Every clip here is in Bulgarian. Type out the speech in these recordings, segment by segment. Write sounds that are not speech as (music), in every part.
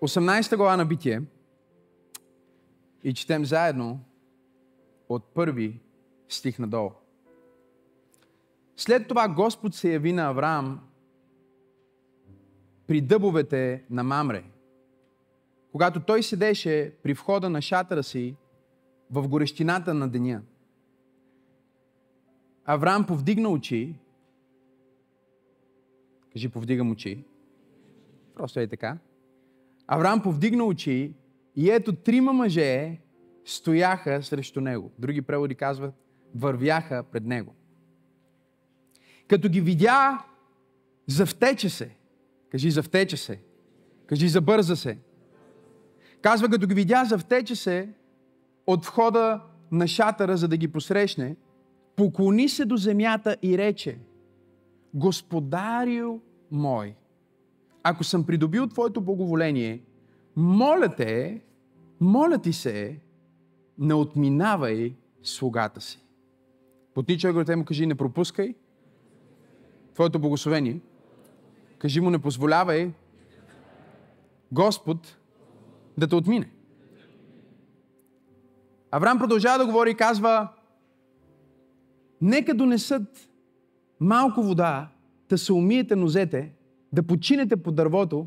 18 глава на Битие и четем заедно от първи стих надолу. След това Господ се яви на Авраам при дъбовете на Мамре, когато той седеше при входа на шатъра си в горещината на деня. Авраам повдигна очи. Кажи, повдигам очи. Просто е така. Авраам повдигна очи и ето трима мъже стояха срещу него. Други преводи казват, вървяха пред него. Като ги видя, завтече се. Кажи, завтече се. Кажи, забърза се. Казва, като ги видя, завтече се от входа на шатъра, за да ги посрещне, поклони се до земята и рече, Господарио мой, ако съм придобил Твоето благоволение, моля те, моля ти се, не отминавай слугата си. Потни човекът му кажи, не пропускай Твоето благословение. Кажи му, не позволявай Господ да те отмине. Авраам продължава да говори и казва, нека донесат малко вода, да се умиете нозете, да починете под дървото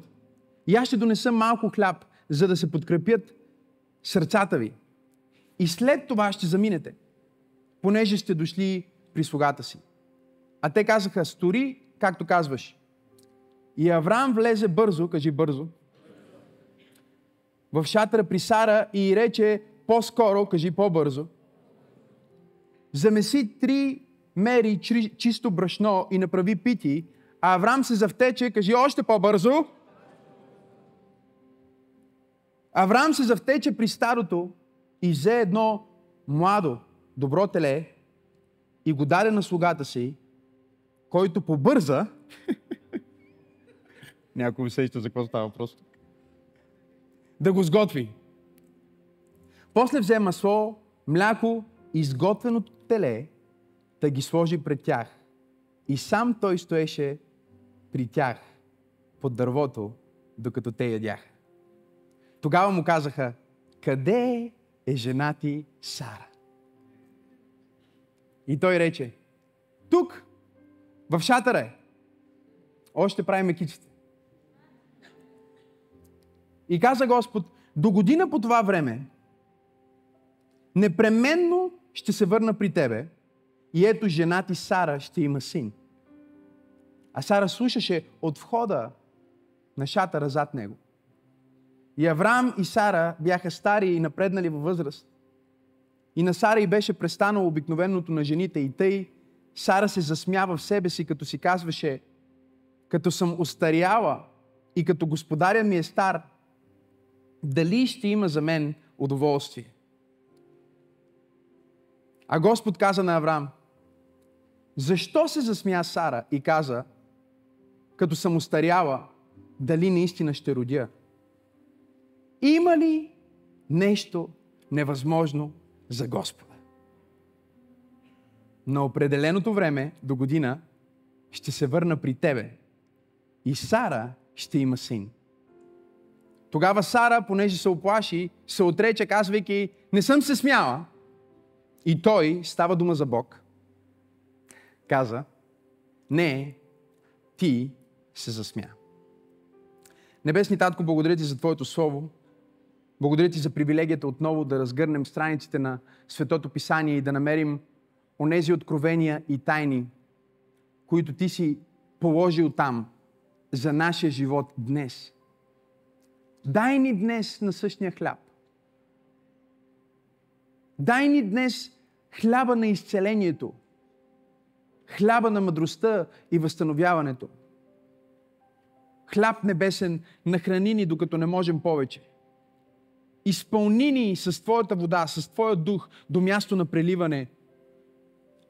и аз ще донеса малко хляб, за да се подкрепят сърцата ви. И след това ще заминете, понеже сте дошли при слугата си. А те казаха, стори, както казваш. И Авраам влезе бързо, кажи бързо, в шатъра при Сара и рече по-скоро, кажи по-бързо, замеси три мери чисто брашно и направи пити, а Авраам се завтече, кажи още по-бързо. Авраам се завтече при старото и взе едно младо, добро теле и го даде на слугата си, който побърза. (laughs) Някой се за какво става просто. Да го сготви. После взе масло, мляко, изготвеното теле, да ги сложи пред тях. И сам той стоеше при тях под дървото, докато те ядяха. Тогава му казаха, къде е жена ти Сара? И той рече, тук, в шатъра е. Още прави мекичите. И каза Господ, до година по това време, непременно ще се върна при тебе и ето жена ти Сара ще има син. А Сара слушаше от входа на шатъра зад него. И Авраам и Сара бяха стари и напреднали във възраст. И на Сара и беше престанало обикновеното на жените. И тъй Сара се засмява в себе си, като си казваше, като съм устаряла и като господаря ми е стар, дали ще има за мен удоволствие? А Господ каза на Авраам, защо се засмя Сара и каза, като съм устаряла, дали наистина ще родя? Има ли нещо невъзможно за Господа? На определеното време, до година, ще се върна при тебе и Сара ще има син. Тогава Сара, понеже се оплаши, се отрече, казвайки, не съм се смяла. И той, става дума за Бог, каза, не, ти се засмя. Небесни Татко, благодаря ти за Твоето Слово. Благодаря ти за привилегията отново да разгърнем страниците на Светото Писание и да намерим онези откровения и тайни, които ти си положил там за нашия живот днес. Дай ни днес на същия хляб. Дай ни днес хляба на изцелението, хляба на мъдростта и възстановяването. Хляб небесен, нахрани ни, докато не можем повече. Изпълни ни с Твоята вода, с Твоя дух до място на преливане.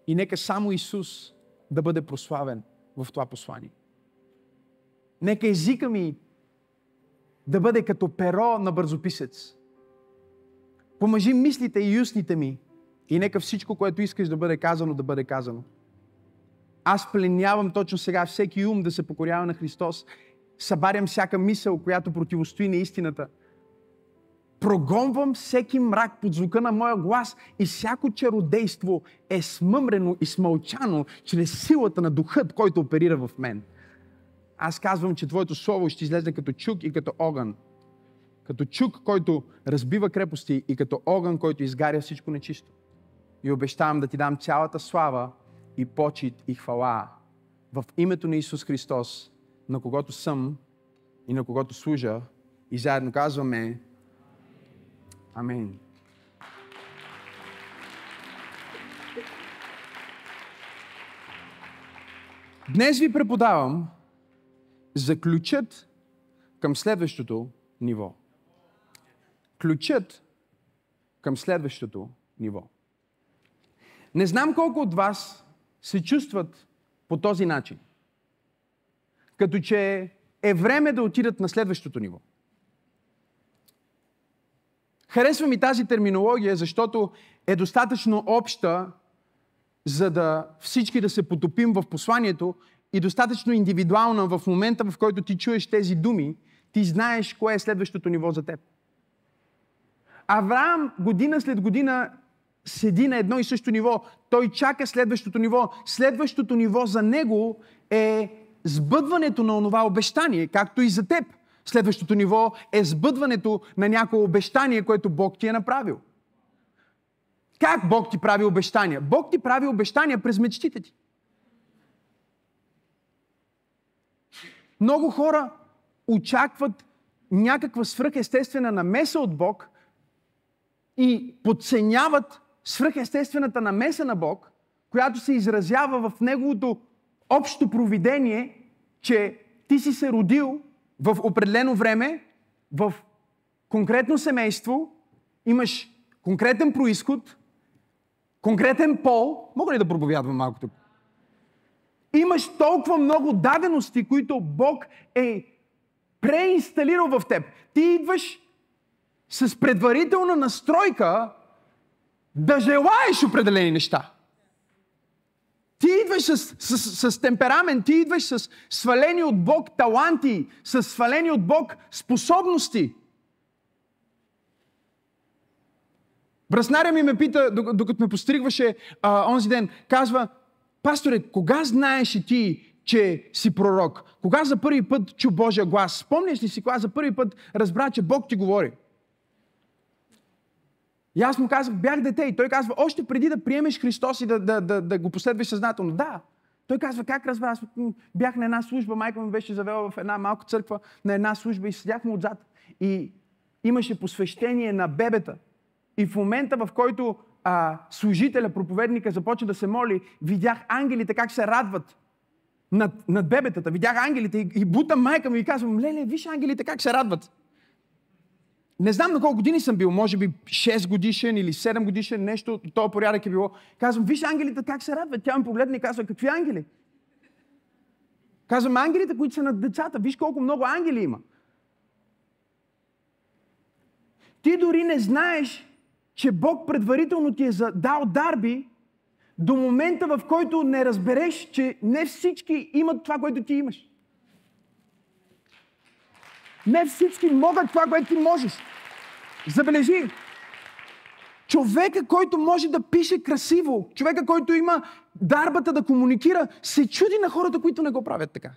И нека само Исус да бъде прославен в това послание. Нека езика ми да бъде като перо на бързописец. Помажи мислите и устните ми и нека всичко, което искаш да бъде казано, да бъде казано. Аз пленявам точно сега всеки ум да се покорява на Христос събарям всяка мисъл, която противостои на истината. Прогонвам всеки мрак под звука на моя глас и всяко чародейство е смъмрено и смълчано чрез силата на духът, който оперира в мен. Аз казвам, че Твоето Слово ще излезе като чук и като огън. Като чук, който разбива крепости и като огън, който изгаря всичко нечисто. И обещавам да Ти дам цялата слава и почет и хвала в името на Исус Христос, на когото съм и на когото служа. И заедно казваме Амин. Днес ви преподавам за ключът към следващото ниво. Ключът към следващото ниво. Не знам колко от вас се чувстват по този начин. Като че е време да отидат на следващото ниво. Харесва ми тази терминология, защото е достатъчно обща, за да всички да се потопим в посланието и достатъчно индивидуална в момента, в който ти чуеш тези думи, ти знаеш кое е следващото ниво за теб. Авраам година след година седи на едно и също ниво. Той чака следващото ниво. Следващото ниво за него е сбъдването на онова обещание, както и за теб. Следващото ниво е сбъдването на някое обещание, което Бог ти е направил. Как Бог ти прави обещания? Бог ти прави обещания през мечтите ти. Много хора очакват някаква свръхестествена намеса от Бог и подценяват свръхестествената намеса на Бог, която се изразява в Неговото общо провидение, че ти си се родил в определено време, в конкретно семейство, имаш конкретен происход, конкретен пол. Мога ли да проповядвам малко тук? Имаш толкова много дадености, които Бог е преинсталирал в теб. Ти идваш с предварителна настройка да желаеш определени неща. Ти идваш с, с, с, с темперамент, ти идваш с свалени от Бог таланти, с свалени от Бог способности. Браснаря ми ме пита, докато ме постригваше а, онзи ден, казва, пасторе, кога знаеш ти, че си пророк? Кога за първи път чу Божия глас? Спомняш ли си, кога за първи път разбра, че Бог ти говори? И аз му казах, бях дете. И той казва, още преди да приемеш Христос и да, да, да, да го последваш съзнателно. Да. Той казва, как разбра? Аз бях на една служба, майка ми беше завела в една малка църква на една служба и седяхме отзад. И имаше посвещение на бебета. И в момента, в който а, служителя, проповедника започва да се моли, видях ангелите как се радват над, над бебетата. Видях ангелите и, и бутам майка ми и казвам, леле, виж ангелите как се радват. Не знам на колко години съм бил, може би 6 годишен или 7 годишен, нещо, този порядък е било. Казвам, виж ангелите как се радват. Тя ми погледна и казва, какви ангели? Казвам, ангелите, които са над децата. Виж колко много ангели има. Ти дори не знаеш, че Бог предварително ти е дал дарби до момента, в който не разбереш, че не всички имат това, което ти имаш. Не всички могат това, което ти можеш. Забележи, човека, който може да пише красиво, човека, който има дарбата да комуникира, се чуди на хората, които не го правят така.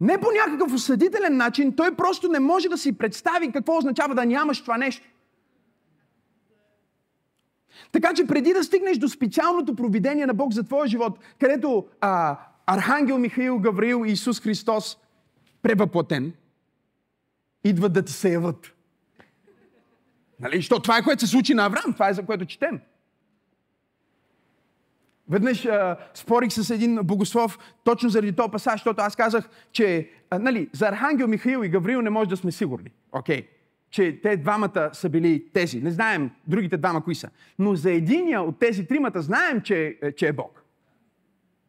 Не по някакъв осъдителен начин, той просто не може да си представи какво означава да нямаш това нещо. Така че преди да стигнеш до специалното провидение на Бог за твоя живот, където а, Архангел Михаил, Гавриил и Исус Христос превъплатен, идват да ти се яват. Нали? Защото това е което се случи на Авраам, това е за което четем. Веднъж а, спорих с един богослов точно заради този пасаж, защото аз казах, че а, нали, за Архангел Михаил и Гавриил не може да сме сигурни. Окей. Okay. Че те двамата са били тези. Не знаем другите двама кои са. Но за единия от тези тримата знаем, че, че е Бог.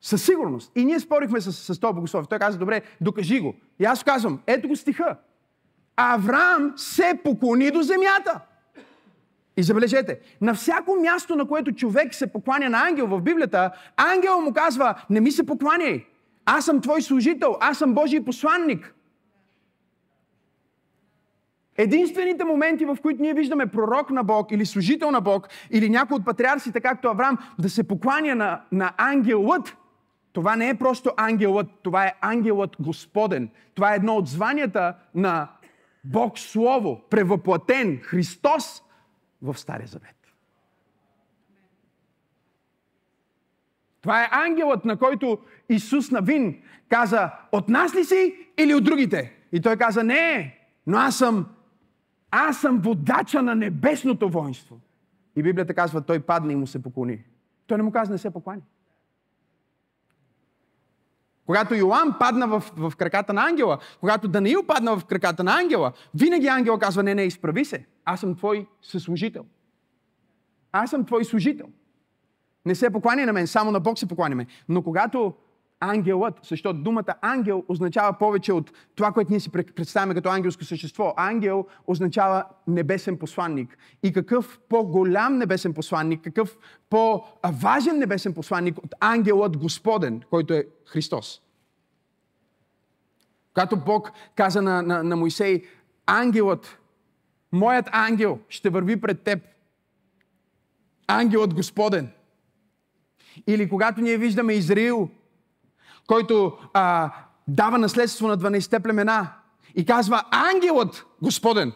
Със сигурност. И ние спорихме с, с този богослов. Той каза, добре, докажи го. И аз казвам, ето го стиха. Авраам се поклони до земята. И забележете, на всяко място, на което човек се покланя на ангел в Библията, ангел му казва, не ми се покланяй. Аз съм твой служител, аз съм Божий посланник. Единствените моменти, в които ние виждаме пророк на Бог или служител на Бог или някой от патриарсите, както Авраам, да се покланя на, на ангелът, това не е просто ангелът, това е ангелът Господен. Това е едно от званията на Бог Слово, превъплатен Христос в Стария Завет. Това е ангелът, на който Исус Навин каза, от нас ли си или от другите? И той каза, не, но аз съм, аз съм водача на небесното воинство. И Библията казва, той падна и му се поклони. Той не му каза, не се поклани. Когато Йоан падна в, в краката на ангела, когато Даниил падна в краката на ангела, винаги ангел казва, не, не, изправи се. Аз съм твой съслужител. Аз съм твой служител. Не се поклани на мен, само на Бог се покланяме. Но когато ангелът, защото думата ангел означава повече от това, което ние си представяме като ангелско същество. Ангел означава небесен посланник. И какъв по-голям небесен посланник, какъв по-важен небесен посланник от ангелът Господен, който е Христос. Когато Бог каза на, на, на Моисей, ангелът, моят ангел ще върви пред теб. Ангелът Господен. Или когато ние виждаме Израил, който а, дава наследство на 12-те племена и казва ангелът Господен,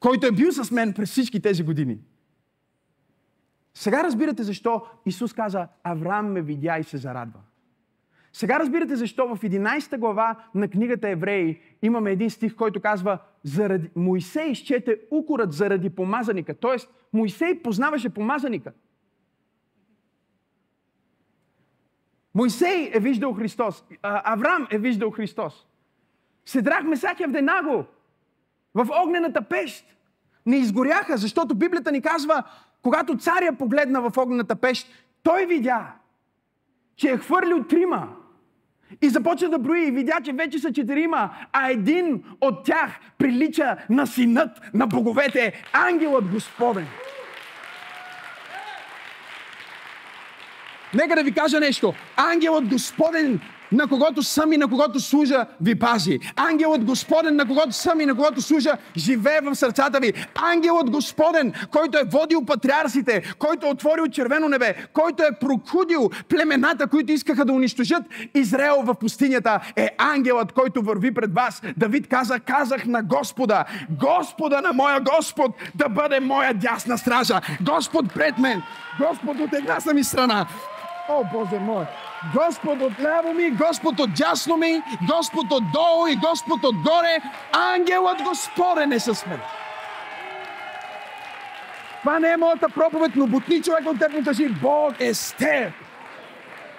който е бил с мен през всички тези години. Сега разбирате защо Исус каза Авраам ме видя и се зарадва. Сега разбирате защо в 11 глава на книгата Евреи имаме един стих, който казва заради... Моисей изчете укорът заради помазаника. Тоест, Моисей познаваше помазаника. Моисей е виждал Христос. Авраам е виждал Христос. Седрах Месак Евденаго в огнената пещ. Не изгоряха, защото Библията ни казва, когато царя погледна в огнената пещ, той видя, че е хвърлил трима. И започна да брои и видя, че вече са четирима, а един от тях прилича на синът на боговете, ангелът Господен. Нека да ви кажа нещо. Ангелът Господен на когото съм и на когото служа, ви пази. Ангелът Господен, на когото съм и на когото служа, живее в сърцата ви. Ангелът Господен, който е водил патриарсите, който е отворил червено небе, който е прокудил племената, които искаха да унищожат Израел в пустинята, е ангелът, който върви пред вас. Давид каза, казах на Господа, Господа на моя Господ, да бъде моя дясна стража. Господ пред мен, Господ от една ми страна. О, Боже мой! Господ от ляво ми, Господ от дясно ми, Господ от долу и Господ от горе. Ангелът Господен е с мен. Това не е моята проповед, но бутни човек от теб кажи, Бог е с теб.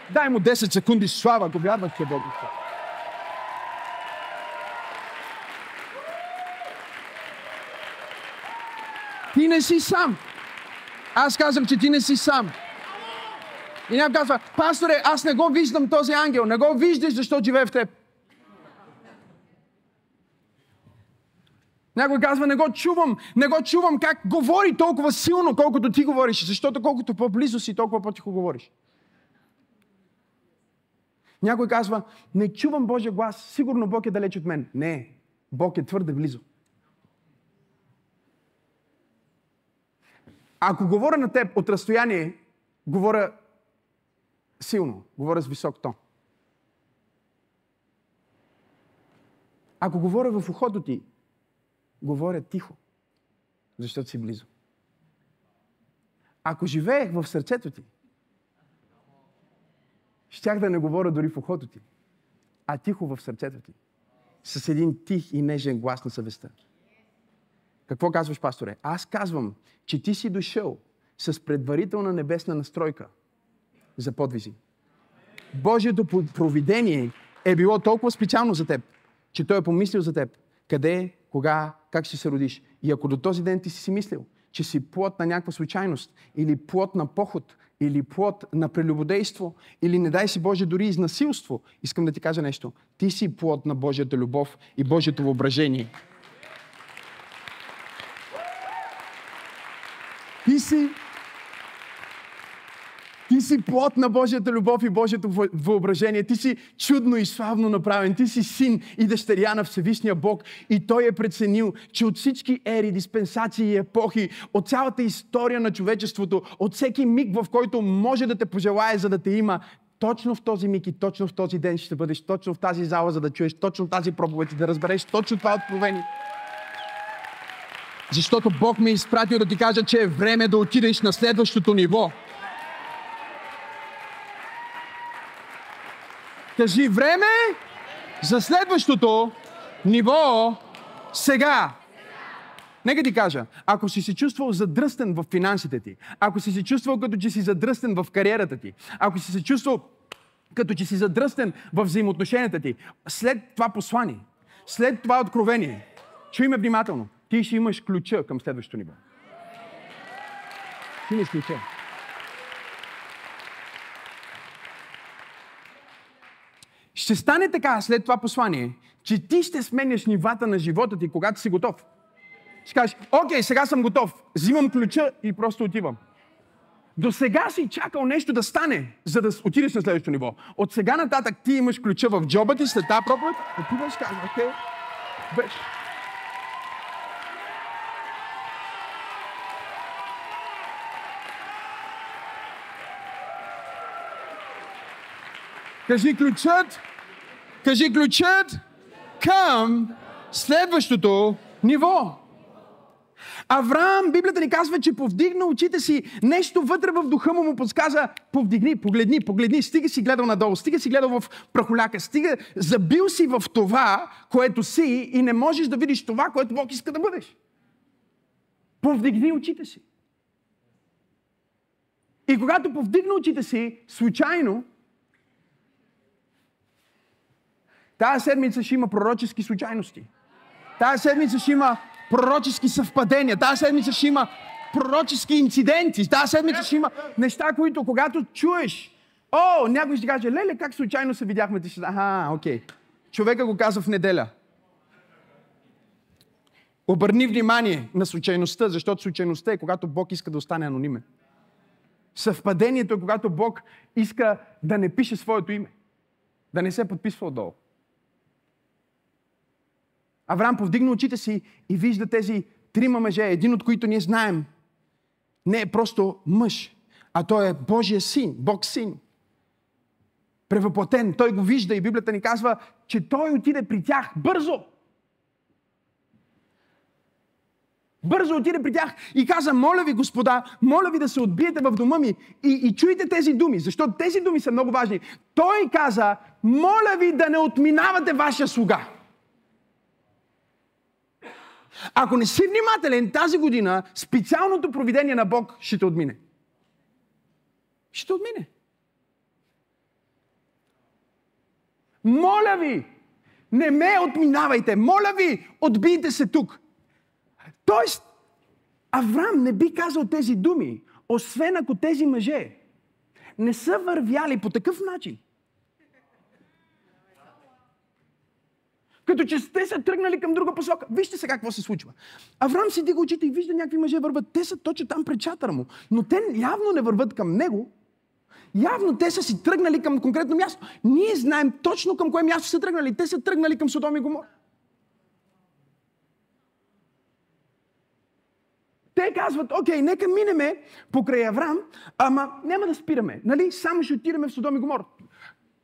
Дай му 10 секунди слава, ако вярваш, че Бог е с теб. Ти не си сам. Аз казвам, че ти не си сам. И някой казва, пасторе, аз не го виждам този ангел. Не го виждаш, защото живее в теб. Някой казва, не го чувам, не го чувам как говори толкова силно, колкото ти говориш, защото колкото по-близо си, толкова по-тихо говориш. Някой казва, не чувам Божия глас, сигурно Бог е далеч от мен. Не, Бог е твърде близо. Ако говоря на теб от разстояние, говоря силно, говоря с висок тон. Ако говоря в ухото ти, говоря тихо, защото си близо. Ако живеех в сърцето ти, щях да не говоря дори в ухото ти, а тихо в сърцето ти. С един тих и нежен глас на съвестта. Какво казваш, пасторе? Аз казвам, че ти си дошъл с предварителна небесна настройка – за подвизи. Божието провидение е било толкова специално за теб, че Той е помислил за теб. Къде, кога, как ще се родиш. И ако до този ден ти си си мислил, че си плод на някаква случайност, или плод на поход, или плод на прелюбодейство, или не дай си Боже дори изнасилство, искам да ти кажа нещо. Ти си плод на Божията любов и Божието въображение. Ти си Ти си плод на Божията любов и Божието въображение. Ти си чудно и славно направен. Ти си син и дъщеря на Всевишния Бог. И Той е преценил, че от всички ери, диспенсации и епохи, от цялата история на човечеството, от всеки миг, в който може да те пожелае, за да те има, точно в този миг и точно в този ден ще бъдеш точно в тази зала, за да чуеш точно тази проповед и да разбереш точно това откровение. Защото Бог ме е изпратил да ти кажа, че е време да отидеш на следващото ниво. Кажи време за следващото ниво сега. Нека ти кажа, ако си се чувствал задръстен в финансите ти, ако си се чувствал като че си задръстен в кариерата ти, ако си се чувствал като че си задръстен в взаимоотношенията ти, след това послание, след това откровение, чуй ме внимателно, ти ще имаш ключа към следващото ниво. Ти имаш ключа. Ще стане така след това послание, че ти ще сменяш нивата на живота ти, когато си готов. Ще кажеш, окей, сега съм готов. Взимам ключа и просто отивам. До сега си чакал нещо да стане, за да отидеш на следващото ниво. От сега нататък ти имаш ключа в джоба ти след тази проповед, отиваш, казваш, окей, беше. Кажи ключът, кажи ключът към следващото ниво. Авраам, Библията ни казва, че повдигна очите си, нещо вътре в духа му му подсказа, повдигни, погледни, погледни, стига си гледал надолу, стига си гледал в прахоляка, стига, забил си в това, което си и не можеш да видиш това, което Бог иска да бъдеш. Повдигни очите си. И когато повдигна очите си, случайно, Тази седмица ще има пророчески случайности. Тази седмица ще има пророчески съвпадения. Тази седмица ще има пророчески инциденти. Тази седмица ще има неща, които когато чуеш, о, някой ще каже, леле, как случайно се видяхме, ти ще аха, окей. Човека го казва в неделя. Обърни внимание на случайността, защото случайността е когато Бог иска да остане анонимен. Съвпадението е когато Бог иска да не пише своето име. Да не се подписва отдолу. Авраам повдигна очите си и вижда тези трима мъже, един от които ние знаем, не е просто мъж, а той е Божия син, Бог син. Превъплатен. Той го вижда и Библията ни казва, че той отиде при тях бързо. Бързо отиде при тях и каза, моля ви, господа, моля ви да се отбиете в дома ми и, и чуйте тези думи, защото тези думи са много важни. Той каза, моля ви да не отминавате вашия слуга. Ако не си внимателен тази година, специалното провидение на Бог ще те отмине. Ще те отмине. Моля ви, не ме отминавайте. Моля ви, отбийте се тук. Тоест, Авраам не би казал тези думи, освен ако тези мъже не са вървяли по такъв начин, Като че те са тръгнали към друга посока. Вижте сега какво се случва. Авраам си дига очите и вижда някакви мъже върват. Те са точно там пред чатъра му. Но те явно не върват към него. Явно те са си тръгнали към конкретно място. Ние знаем точно към кое място са тръгнали. Те са тръгнали към Содом и Гомор. Те казват, окей, нека минеме покрай Авраам, ама няма да спираме. Нали? Само ще отидеме в Содом и Гомор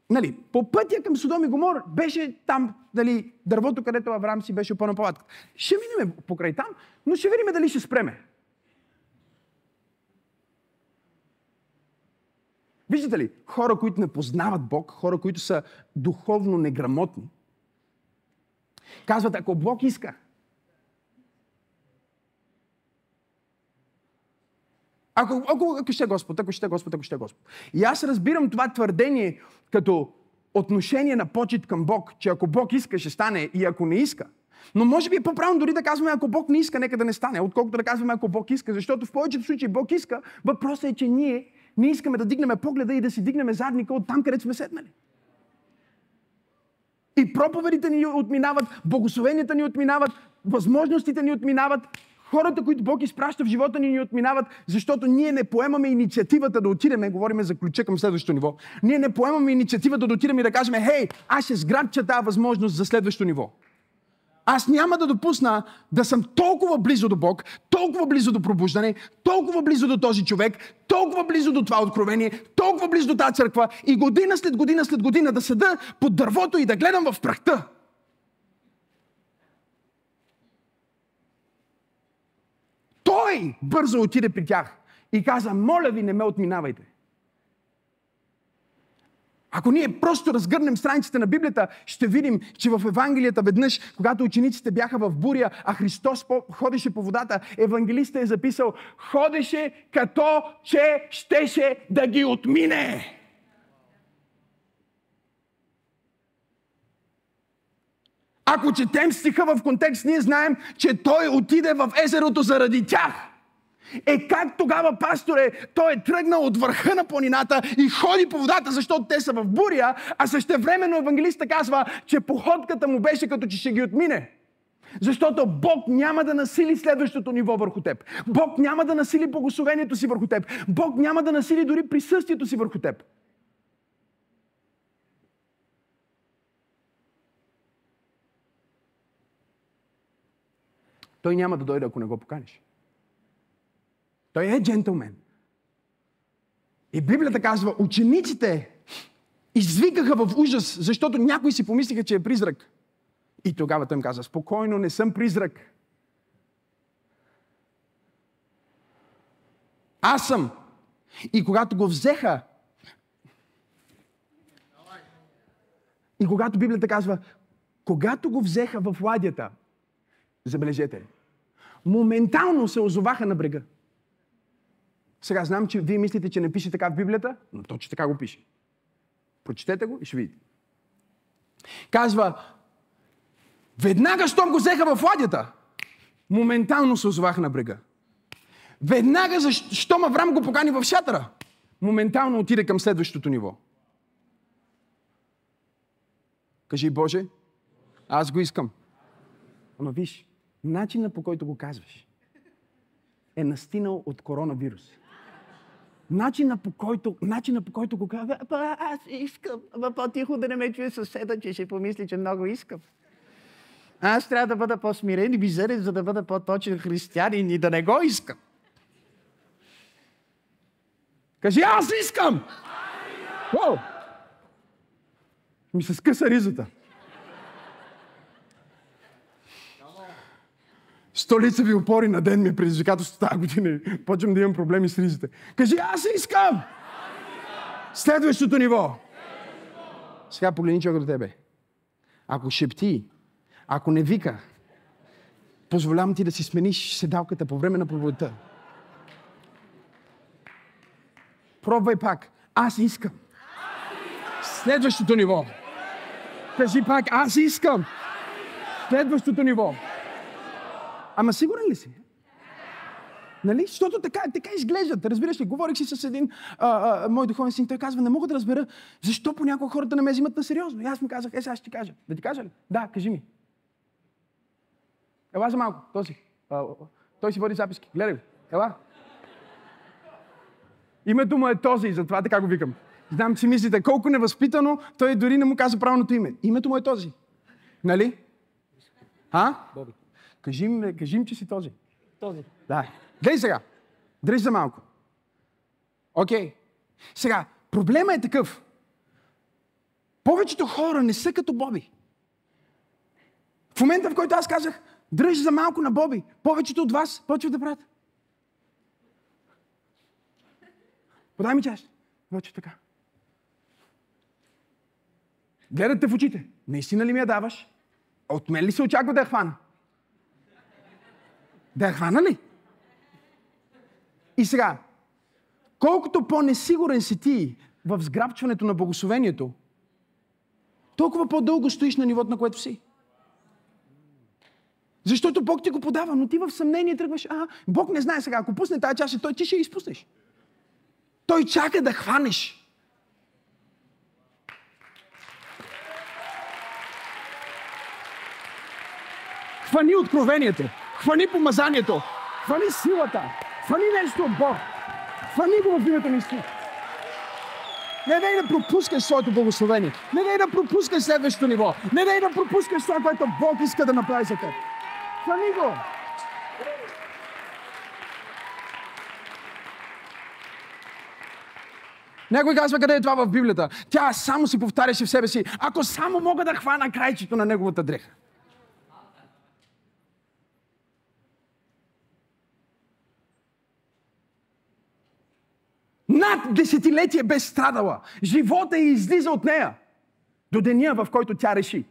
нали, по пътя към Содом и Гомор беше там, дали, дървото, където Авраам си беше по палатката. Ще минем покрай там, но ще видим дали ще спреме. Виждате ли, хора, които не познават Бог, хора, които са духовно неграмотни, казват, ако Бог иска, Ако, ако, ако ще Господ, ако ще Господ, ако ще Господ. И аз разбирам това твърдение като отношение на почет към Бог, че ако Бог иска, ще стане и ако не иска. Но може би е по-правилно дори да казваме, ако Бог не иска, нека да не стане, отколкото да казваме, ако Бог иска, защото в повечето случаи Бог иска, въпросът е, че ние не искаме да дигнем погледа и да си дигнем задника от там, където сме седнали. И проповедите ни отминават, благословенията ни отминават, възможностите ни отминават, Хората, които Бог изпраща в живота ни, ни отминават, защото ние не поемаме инициативата да отидеме, говориме за ключа към следващото ниво, ние не поемаме инициативата да отидем и да кажем, хей, аз ще сграбча тази възможност за следващото ниво. Аз няма да допусна да съм толкова близо до Бог, толкова близо до пробуждане, толкова близо до този човек, толкова близо до това откровение, толкова близо до тази църква и година след година след година да седа под дървото и да гледам в прахта. Той бързо отиде при тях и каза, моля ви, не ме отминавайте. Ако ние просто разгърнем страниците на Библията, ще видим, че в Евангелията веднъж, когато учениците бяха в буря, а Христос ходеше по водата, евангелистът е записал, ходеше като че щеше да ги отмине. Ако четем стиха в контекст, ние знаем, че той отиде в езерото заради тях. Е как тогава, пасторе, той е тръгнал от върха на планината и ходи по водата, защото те са в буря, а същевременно евангелиста казва, че походката му беше като че ще ги отмине. Защото Бог няма да насили следващото ниво върху теб. Бог няма да насили благословението си върху теб. Бог няма да насили дори присъствието си върху теб. Той няма да дойде, ако не го поканиш. Той е джентълмен. И Библията казва, учениците извикаха в ужас, защото някои си помислиха, че е призрак. И тогава той им каза, спокойно, не съм призрак. Аз съм. И когато го взеха, и когато Библията казва, когато го взеха в ладията, забележете, моментално се озоваха на брега. Сега знам, че вие мислите, че не пише така в Библията, но точно така го пише. Прочетете го и ще видите. Казва, веднага, щом го взеха в ладята, моментално се озоваха на брега. Веднага, щом Аврам го покани в шатъра, моментално отиде към следващото ниво. Кажи, Боже, аз го искам. Ама виж, начина по който го казваш е настинал от коронавирус. Начина по който, начина по който го казва, аз искам, ама по-тихо да не ме чуе съседа, че ще помисли, че много искам. Аз трябва да бъда по-смирен и визерен, за да бъда по-точен християнин и да не го искам. Кажи, аз искам! Ми се скъса ризата. Ви опори на ден ми е предизвикателство тази година. Почвам да имам проблеми с ризите. Кажи, аз искам! Следващото ниво. Сега погледни човек до тебе. Ако шепти, ако не вика, позволявам ти да си смениш седалката по време на проповедта. Пробвай пак. Аз искам. Следващото ниво. Кажи пак, аз искам. Следващото ниво. Ама сигурен ли си? Нали? Защото така, така изглеждат. Разбираш ли, говорих си с един а, а, мой духовен син, той казва, не мога да разбера защо понякога хората не ме взимат на сериозно. И аз му казах, е, сега ще ти кажа. Да ти кажа ли? Да, кажи ми. Ела за малко, този. А, той си води записки. Гледай го. Ела. Името му е този, затова така го викам. Знам, че мислите колко невъзпитано, той дори не му каза правилното име. Името му е този. Нали? А? Боби. Кажи им, кажи им че си този. Този. Да. Гледай сега. Дръж за малко. Окей. Okay. Сега, проблема е такъв. Повечето хора не са като Боби. В момента, в който аз казах, дръж за малко на Боби, повечето от вас почват да правят. Подай ми чаш. Вече така. Гледате в очите. Наистина ли ми я даваш? От мен ли се очаква да я хвана? Да я хвана ли? И сега, колкото по-несигурен си ти в сграбчването на благословението, толкова по-дълго стоиш на нивото, на което си. Защото Бог ти го подава, но ти в съмнение тръгваш, а, Бог не знае сега, ако пусне тази чаша, той ти ще я изпуснеш. Той чака да хванеш. Хвани откровението. Хвани помазанието. Хвани силата. Хвани нещо от Бог. Хвани го в името на Исус. Не дай да пропускаш своето благословение. Не дай да пропускаш следващото ниво. Не дай да пропускаш това, което Бог иска да направи за теб. Хвани го. Някой казва къде е това в Библията. Тя само си повтаряше в себе си. Ако само мога да хвана крайчето на неговата дреха. Над десетилетие бе страдала. Живота й излиза от нея. До деня, в който тя реши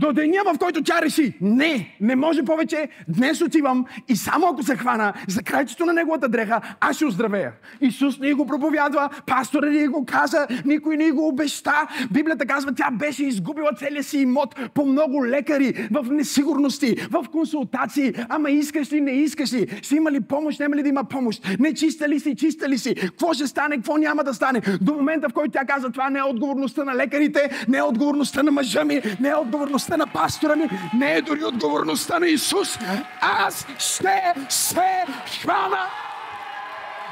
до деня, в който тя реши, не, не може повече, днес отивам и само ако се хвана за крайчето на неговата дреха, аз ще оздравея. Исус ни го проповядва, пастора ни го каза, никой ни го обеща. Библията казва, тя беше изгубила целия си имот по много лекари, в несигурности, в консултации. Ама искаш ли, не искаш ли? Ще има ли помощ, няма ли да има помощ? Не чиста ли си, чиста ли си? Какво ще стане, какво няма да стане? До момента, в който тя каза, това не е отговорността на лекарите, не е отговорността на мъжа ми, не е отговорността отговорността на пастора ми, не е дори отговорността на Исус. Аз ще се хвана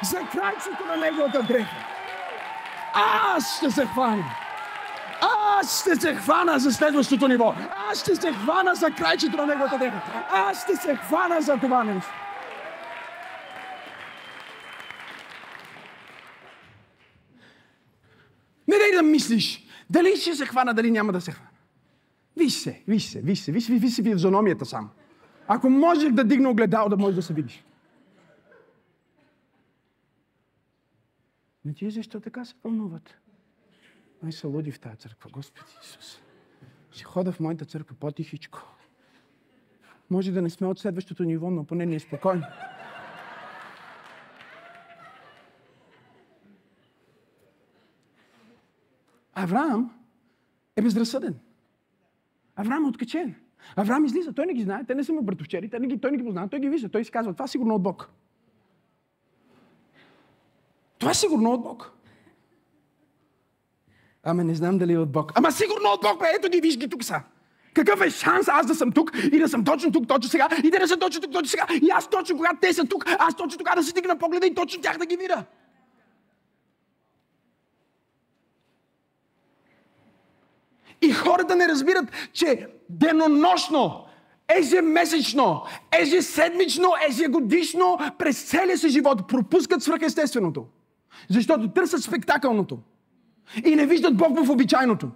за крайчето на Неговата дреха. Аз ще се хвана. Аз ще се хвана за следващото ниво. Аз ще се хвана за крайчето на Неговата дреха. Аз ще се хвана за това нещо. Не дай да мислиш дали ще се хвана, дали няма да се хвана. Виж се, виж се, виж се, виж, виж се физиономията само. Ако можех да дигна огледало, да можеш да се видиш. Не ти защо така се вълнуват? Ай са луди в тази църква, Господи Исус. Ще хода в моята църква по-тихичко. Може да не сме от следващото ниво, но поне не е спокойно. Авраам е безразсъден. Авраам е откачен. Авраам излиза, той не ги знае, те не са му братовчери, той не ги, той не ги познава, той ги вижда, той си казва, това сигурно от Бог. Това е сигурно от Бог. Ама не знам дали е от Бог. Ама сигурно от Бог, бе, ето ги, виж ги тук са. Какъв е шанс аз да съм тук и да съм точно тук, точно сега, и да не съм точно тук, точно сега, и аз точно когато те са тук, аз точно тогава да се стигна погледа и точно тях да ги видя. И хората не разбират, че денонощно, ежемесечно, ежеседмично, ежегодишно, през целия си живот пропускат свръхестественото. Защото търсят спектакълното. И не виждат Бог в обичайното.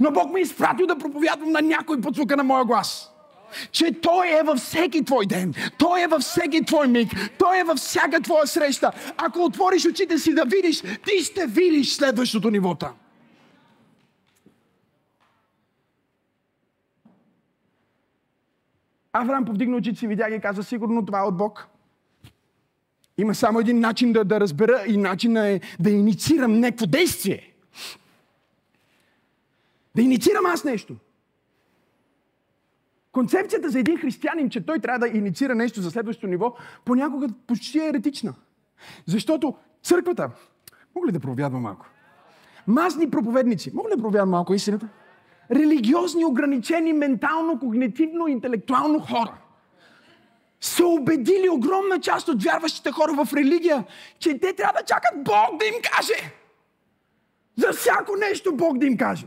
Но Бог ме изпратил да проповядвам на някой под звука на моя глас. Че Той е във всеки твой ден. Той е във всеки твой миг. Той е във всяка твоя среща. Ако отвориш очите си да видиш, ти ще видиш следващото нивота. Авраам повдигна очите си, видя ги и каза, сигурно това е от Бог. Има само един начин да, да разбера и начин е да инициирам някакво действие. Да инициирам аз нещо. Концепцията за един християнин, че той трябва да инициира нещо за следващото ниво, понякога почти е еретична. Защото църквата, мога ли да проповядвам малко? Масни проповедници, мога ли да проповядвам малко истината? Религиозни, ограничени ментално, когнитивно, интелектуално хора са убедили огромна част от вярващите хора в религия, че те трябва да чакат Бог да им каже. За всяко нещо Бог да им каже.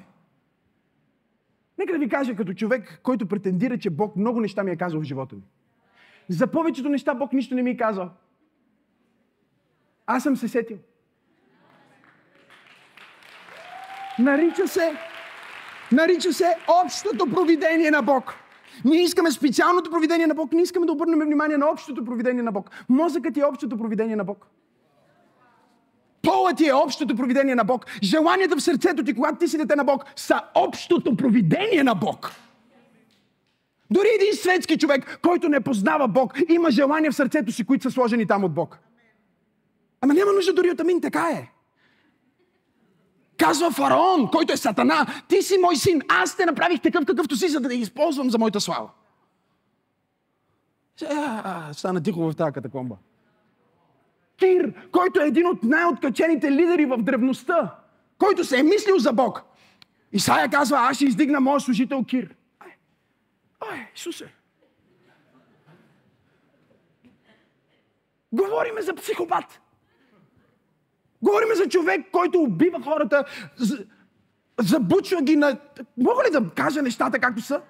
Нека да ви кажа като човек, който претендира, че Бог много неща ми е казал в живота ми. За повечето неща Бог нищо не ми е казал. Аз съм се сетил. Нарича се Нарича се общото провидение на Бог. Ние искаме специалното провидение на Бог, ние искаме да обърнем внимание на общото провидение на Бог. Мозъкът е общото провидение на Бог. Полът ти е общото провидение на Бог. Желанията в сърцето ти, когато ти си дете на Бог, са общото провидение на Бог. Дори един светски човек, който не познава Бог, има желания в сърцето си, които са сложени там от Бог. Ама няма нужда дори от амин, така е. Казва фараон, който е сатана, ти си мой син, аз те направих такъв какъвто си, за да те използвам за моята слава. Сега стана тихо в тази катакомба. Кир, който е един от най-откачените лидери в древността, който се е мислил за Бог. Исаия казва, аз ще издигна моят служител Кир. Ай, ай, Исусе. Говориме за психопат. Говориме за човек, който убива хората, забучва ги на... Мога ли да кажа нещата както са?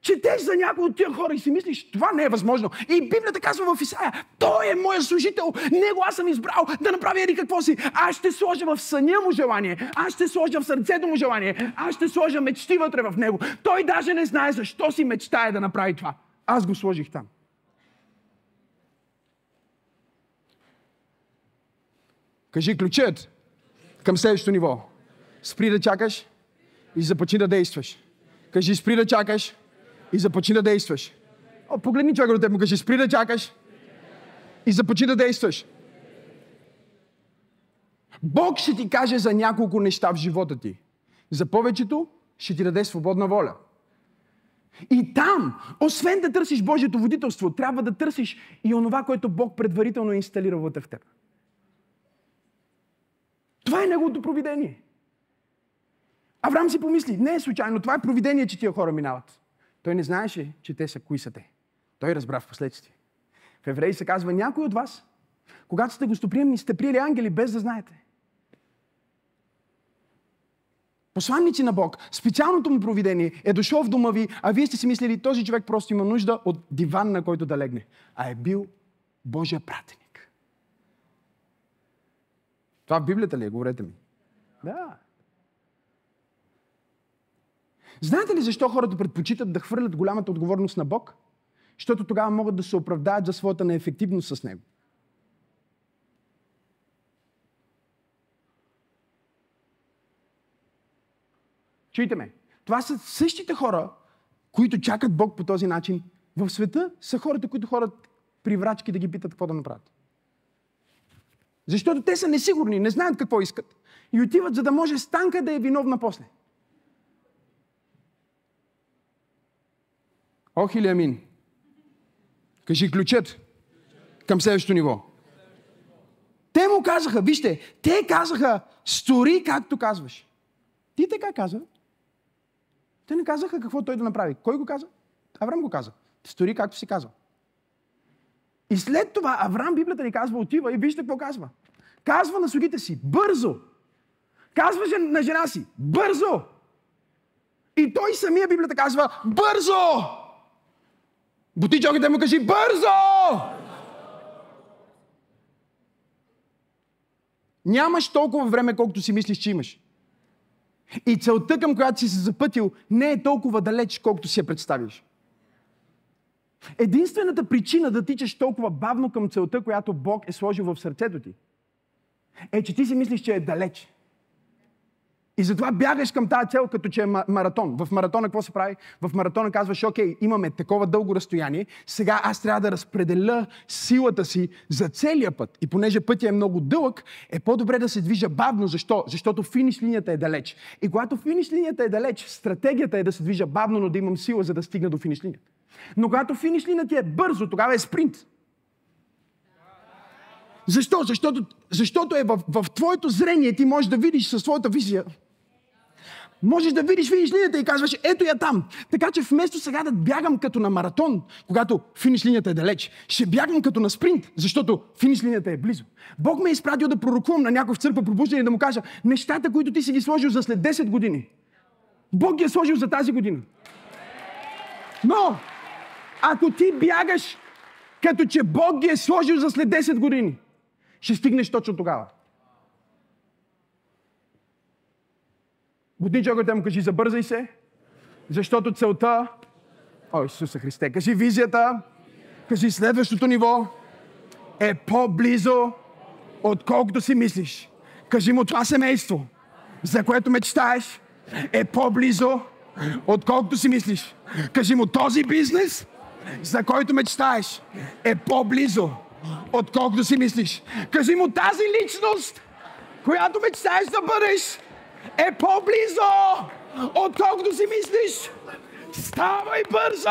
Четеш за някой от тия хора и си мислиш, това не е възможно. И Библията казва в Исаия, той е моят служител, него аз съм избрал да направя еди какво си. Аз ще сложа в съня му желание, аз ще сложа в сърцето му желание, аз ще сложа мечти вътре в него. Той даже не знае защо си мечтае да направи това. Аз го сложих там. Кажи ключът към следващото ниво. Спри да чакаш и започни да действаш. Кажи спри да чакаш и започни да действаш. О, погледни човека до теб му кажи спри да чакаш и започни да действаш. Бог ще ти каже за няколко неща в живота ти. За повечето ще ти даде свободна воля. И там, освен да търсиш Божието водителство, трябва да търсиш и онова, което Бог предварително е инсталирал вътре в теб. Това е неговото провидение. Авраам си помисли, не е случайно, това е провидение, че тия хора минават. Той не знаеше, че те са кои са те. Той разбра в последствие. В Евреи се казва, някой от вас, когато сте гостоприемни, сте приели ангели без да знаете. Посланници на Бог, специалното му провидение е дошъл в дома ви, а вие сте си мислили, този човек просто има нужда от диван, на който да легне. А е бил Божия пратеник. Това в Библията ли е? Говорете ми. Да. Знаете ли защо хората предпочитат да хвърлят голямата отговорност на Бог? Защото тогава могат да се оправдаят за своята неефективност с Него. Чуйте ме. Това са същите хора, които чакат Бог по този начин. В света са хората, които ходят при врачки да ги питат какво да направят. Защото те са несигурни, не знаят какво искат. И отиват, за да може Станка да е виновна после. Ох или амин? Кажи ключът към следващото ниво. Те му казаха, вижте, те казаха, стори както казваш. Ти така каза. Те не казаха какво той да направи. Кой го каза? Авраам го каза. Стори както си казал. И след това Авраам, Библията ни казва, отива и вижте какво казва. Казва на слугите си, бързо. Казва на жена си, бързо. И той самия Библията казва, бързо. Бути чоките му кажи бързо! Нямаш толкова време, колкото си мислиш, че имаш. И целта, към която си се запътил, не е толкова далеч, колкото си я представиш. Единствената причина да тичаш толкова бавно към целта, която Бог е сложил в сърцето ти, е, че ти си мислиш, че е далеч. И затова бягаш към тази цел, като че е маратон. В маратона какво се прави? В маратона казваш, окей, имаме такова дълго разстояние, сега аз трябва да разпределя силата си за целия път. И понеже пътя е много дълъг, е по-добре да се движа бавно. Защо? Защото финиш линията е далеч. И когато финиш линията е далеч, стратегията е да се движа бавно, но да имам сила, за да стигна до финиш линията. Но когато финиш линията е бързо, тогава е спринт. Защо? Защото, защото е в, в твоето зрение, ти можеш да видиш със своята визия можеш да видиш финиш линията и казваш, ето я там. Така че вместо сега да бягам като на маратон, когато финиш линията е далеч, ще бягам като на спринт, защото финиш линията е близо. Бог ме е изпратил да пророкувам на някой в църква пробуждане и да му кажа, нещата, които ти си ги сложил за след 10 години, Бог ги е сложил за тази година. Но, ако ти бягаш, като че Бог ги е сложил за след 10 години, ще стигнеш точно тогава. Будни човекът му кажи, забързай се, защото целта... О, Исуса Христе, кажи визията, кажи следващото ниво е по-близо, отколкото си мислиш. Кажи му това семейство, за което мечтаеш, е по-близо, отколкото си мислиш. Кажи му този бизнес, за който мечтаеш, е по-близо, отколкото си мислиш. Кажи му тази личност, която мечтаеш да бъдеш, е по-близо, отколкото си мислиш. Ставай бързо!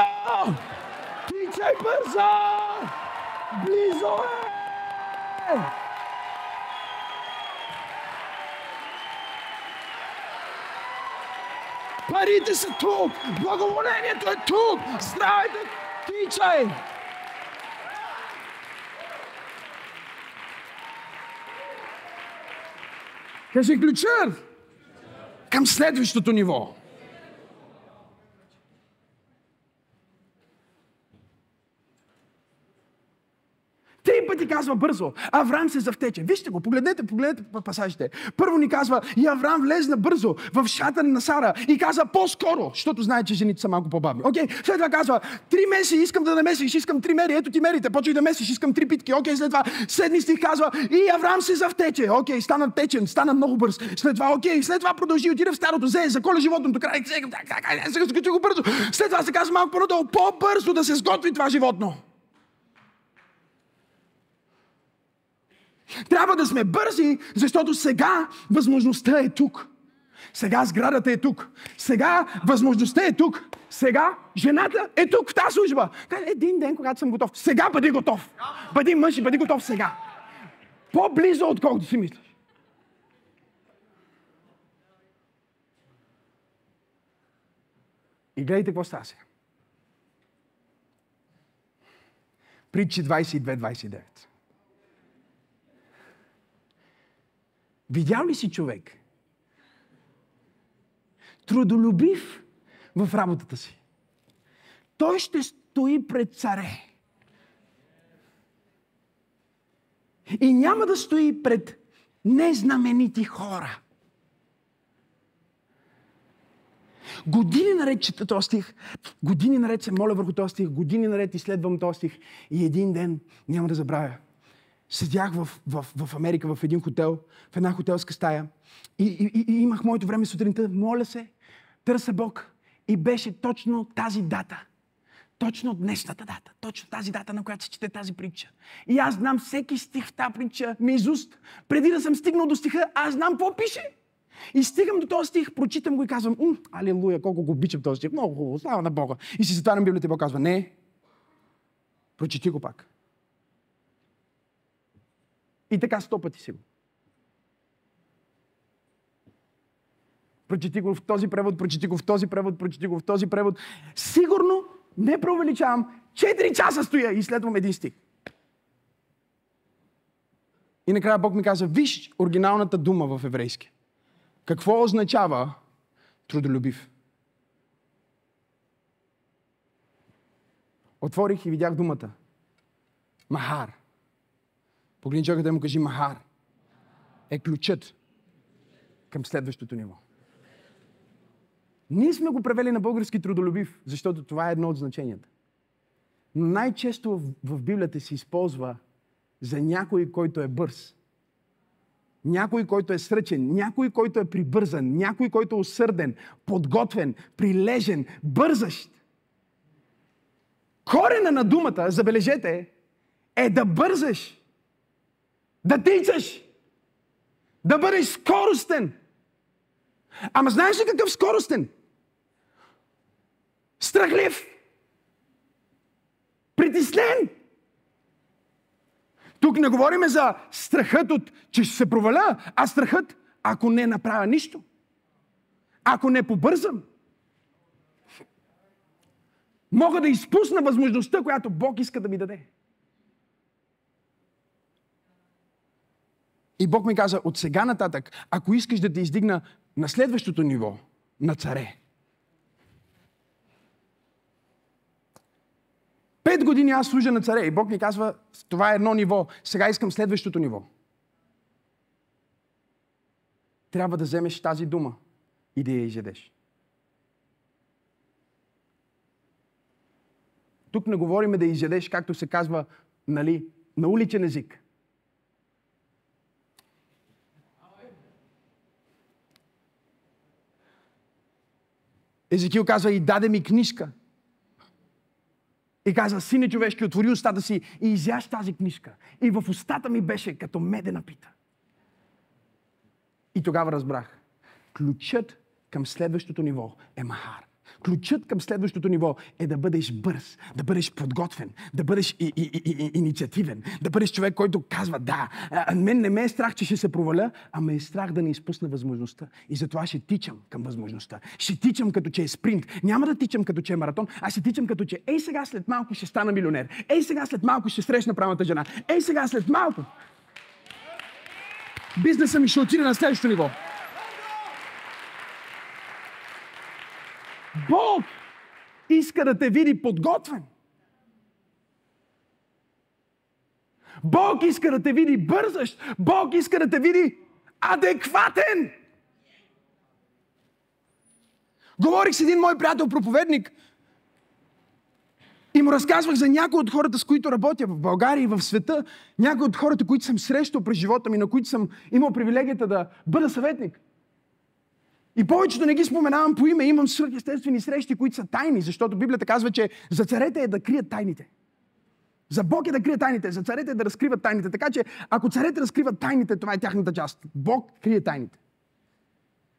Тичай бързо! Близо е! Парите са тук! Благоволението е тук! Здравейте! DJ! Кажи ключър към следващото ниво. Три пъти казва бързо. Авраам се завтече. Вижте го, погледнете, погледнете пасажите. Първо ни казва, и Авраам влезна бързо в шата на Сара и каза по-скоро, защото знае, че жените са малко по-бавни. Окей, okay. след това казва, три меси искам да намесиш, искам три мери, ето ти мерите, почвай да месиш, искам три питки. Окей, okay, след това седми стих казва, и Авраам се завтече. Окей, okay, стана течен, стана много бърз. След това, окей, okay, след това продължи, отиде в старото, взе, заколя животното, край, сега, го бързо. След това се казва малко по-надолу, по-бързо да се сготви това животно. Трябва да сме бързи, защото сега възможността е тук. Сега сградата е тук. Сега възможността е тук. Сега жената е тук в тази служба. Един ден, когато съм готов. Сега бъди готов. Бъди мъж и бъди готов сега. По-близо, отколкото си мислиш. И гледайте какво става сега. Притчи 22-29. Видял ли си човек? Трудолюбив в работата си. Той ще стои пред царе. И няма да стои пред незнаменити хора. Години наред чета този стих, години наред се моля върху този стих, години наред изследвам този стих и един ден няма да забравя седях в, в, в Америка в един хотел, в една хотелска стая и, и, и имах моето време сутринта, моля се, търся Бог. И беше точно тази дата. Точно днешната дата. Точно тази дата, на която се чете тази притча. И аз знам всеки стих в тази притча мизуст. Преди да съм стигнал до стиха, аз знам какво пише. И стигам до този стих, прочитам го и казвам, алилуя, колко го обичам този стих. Много хубаво, слава на Бога. И си затварям Библията и Бог казва, не, прочети го пак. И така сто пъти си го. Прочети го в този превод, прочети го в този превод, прочети го в този превод. Сигурно, не преувеличавам, 4 часа стоя и следвам един стих. И накрая Бог ми каза, виж оригиналната дума в еврейски. Какво означава трудолюбив? Отворих и видях думата. Махар. Погледни човека да му кажи Махар. Е ключът към следващото ниво. Ние сме го превели на български трудолюбив, защото това е едно от значенията. Но най-често в, в Библията се използва за някой, който е бърз. Някой, който е сръчен, някой, който е прибързан, някой, който е усърден, подготвен, прилежен, бързащ. Корена на думата, забележете, е да бързаш. Да тичаш. Да бъдеш скоростен. Ама знаеш ли какъв скоростен? Страхлив. Притеснен. Тук не говорим за страхът от, че ще се проваля, а страхът, ако не направя нищо. Ако не побързам. Мога да изпусна възможността, която Бог иска да ми даде. И Бог ми каза, от сега нататък, ако искаш да те издигна на следващото ниво, на царе, Пет години аз служа на царе и Бог ми казва, това е едно ниво, сега искам следващото ниво. Трябва да вземеш тази дума и да я изядеш. Тук не говорим да изядеш, както се казва нали, на уличен език. Езекил казва и даде ми книжка. И каза, сине човешки, отвори устата си и изяш тази книжка. И в устата ми беше като медена пита. И тогава разбрах. Ключът към следващото ниво е Махар. Ключът към следващото ниво е да бъдеш бърз, да бъдеш подготвен, да бъдеш и, и, и, и, инициативен, да бъдеш човек, който казва да. А, мен не ме е страх, че ще се проваля, а ме е страх да не изпусна възможността. И затова ще тичам към възможността. Ще тичам като че е спринт. Няма да тичам като че е маратон, а ще тичам като че ей сега след малко ще стана милионер. Ей сега след малко ще срещна правилната жена. Ей сега след малко. бизнесът ми ще отиде на следващото ниво. Бог иска да те види подготвен. Бог иска да те види бързащ. Бог иска да те види адекватен. Говорих с един мой приятел, проповедник, и му разказвах за някои от хората, с които работя в България и в света, някои от хората, които съм срещал през живота ми, на които съм имал привилегията да бъда съветник. И повечето не ги споменавам по име, имам свръхестествени срещи, които са тайни, защото Библията казва, че за царете е да крият тайните. За Бог е да крие тайните, за царете е да разкриват тайните. Така че, ако царете разкриват тайните, това е тяхната част. Бог крие тайните.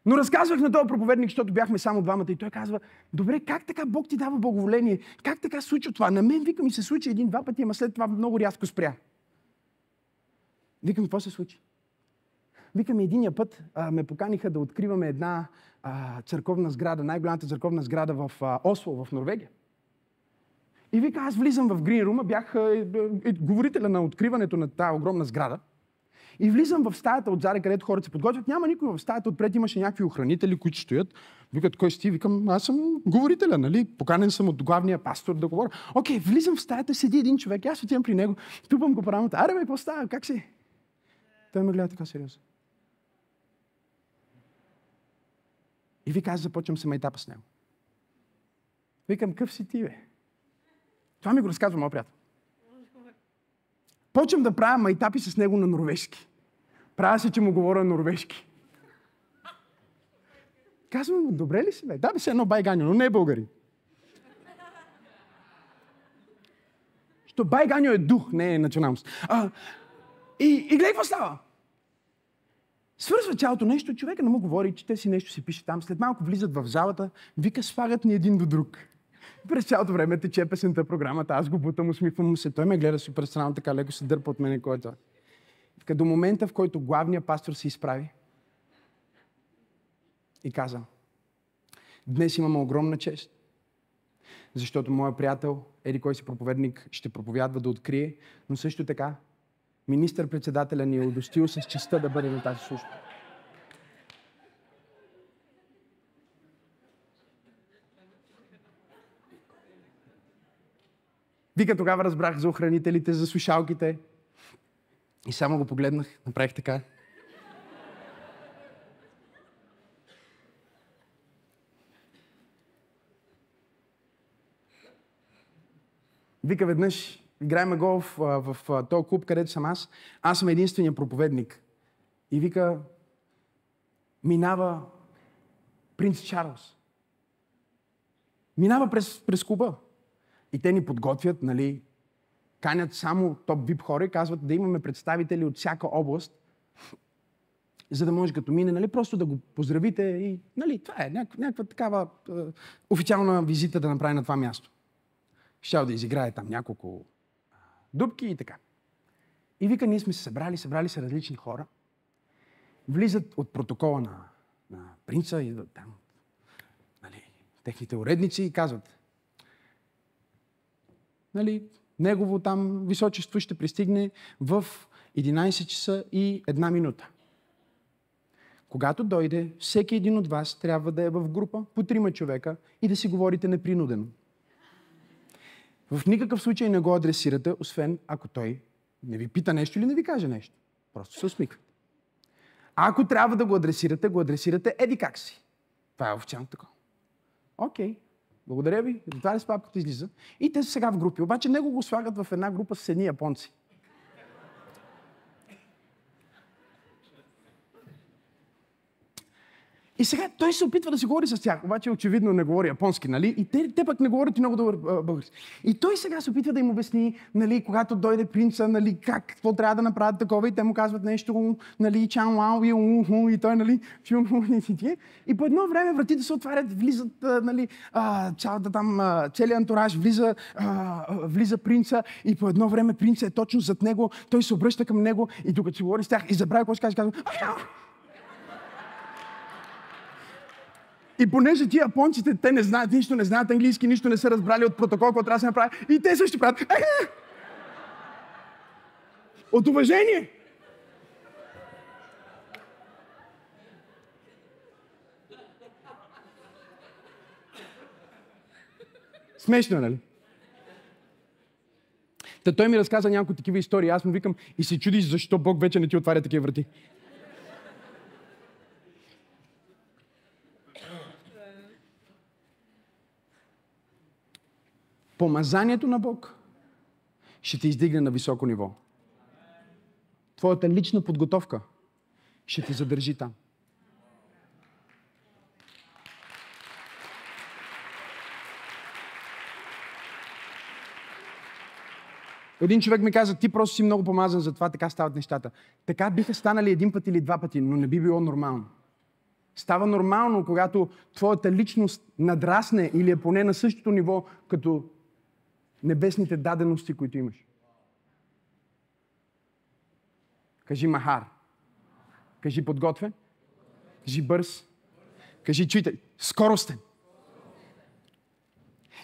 Но разказвах на този проповедник, защото бяхме само двамата и той казва, добре, как така Бог ти дава благоволение? Как така случва това? На мен, вика, ми се случи един-два пъти, ама след това много рязко спря. Викам, какво се случи? Викаме, единия път а, ме поканиха да откриваме една а, църковна сграда, най-голямата църковна сграда в а, Осло, в Норвегия. И вика, аз влизам в Грин бях е, е, говорителя на откриването на тази огромна сграда. И влизам в стаята отзаде, където хората се подготвят. Няма никой в стаята. Отпред имаше някакви охранители, които стоят. Викат, кой си ти? Викам, аз съм говорителя, нали? Поканен съм от главния пастор да говоря. Окей, влизам в стаята, седи един човек. Аз отивам при него, тупам го по рамата. Аре, бе, какво става? Как си? Той ме гледа така сериозно. И вика, аз започвам се майтапа с него. Викам, къв си ти, бе? Това ми го разказва моят приятел. Почвам да правя майтапи с него на норвежки. Правя се, че му говоря на норвежки. Казвам добре ли си, бе? Да, бе, се едно байганю, но не е българи. Що байганю е дух, не е националност. А, и, и гледай какво става. Свързва цялото нещо, човека не му говори, че те си нещо си пише там. След малко влизат в залата, вика, свагат ни един до друг. През цялото време тече песента, програмата, аз го бутам, усмихвам му се. Той ме гледа супер странно, така леко се дърпа от мене, който е. до момента, в който главният пастор се изправи и каза, днес имаме огромна чест, защото моя приятел, еди кой си проповедник, ще проповядва да открие, но също така министър-председателя ни е удостил с честа да бъде на тази служба. Вика, тогава разбрах за охранителите, за слушалките. И само го погледнах, направих така. Вика веднъж, играем голф в, в този клуб, където съм аз. Аз съм единствения проповедник. И вика, минава принц Чарлз. Минава през, през клуба. И те ни подготвят, нали, канят само топ вип хора и казват да имаме представители от всяка област, за да може като мине, нали, просто да го поздравите и, нали, това е някаква, някаква такава е, официална визита да направи на това място. Щял да изиграе там няколко дубки и така. И вика, ние сме се събрали, събрали се различни хора, влизат от протокола на, на принца, идват там, нали, техните уредници и казват, нали, негово там височество ще пристигне в 11 часа и една минута. Когато дойде, всеки един от вас трябва да е в група по трима човека и да си говорите непринудено. В никакъв случай не го адресирате, освен ако той не ви пита нещо или не ви каже нещо. Просто се усмихвате. Ако трябва да го адресирате, го адресирате еди как си. Това е официално такова. Окей. Благодаря ви. Ли с папката излиза? И те са сега в групи. Обаче него го слагат в една група с едни японци. И сега той се опитва да си говори с тях, обаче очевидно не говори японски, нали? И те, те пък не говорят и много добър български. И той сега се опитва да им обясни, нали, когато дойде принца, нали, как, какво трябва да направят такова, и те му казват нещо, нали, чан лао и уху, и той, нали, и по едно време вратите се отварят, влизат, нали, цялата там, целият антураж, влиза, влиза принца, и по едно време принца е точно зад него, той се обръща към него, и докато си говори с тях, и забравя какво ще каже, казва, И понеже тия пончите, те не знаят нищо, не знаят английски, нищо не са разбрали от протокол, който трябва да се направи. И те също правят. (laughs) От уважение. Смешно, нали? Та той ми разказа няколко такива истории. Аз му викам и се чудиш защо Бог вече не ти отваря такива врати. Помазанието на Бог ще те издигне на високо ниво. Твоята лична подготовка ще те задържи там. Един човек ми каза, ти просто си много помазан, затова така стават нещата. Така биха станали един път или два пъти, но не би било нормално. Става нормално, когато твоята личност надрасне или е поне на същото ниво, като небесните дадености, които имаш. Кажи махар. Кажи подготвен. Кажи бърз. Кажи чуйте. Скоростен.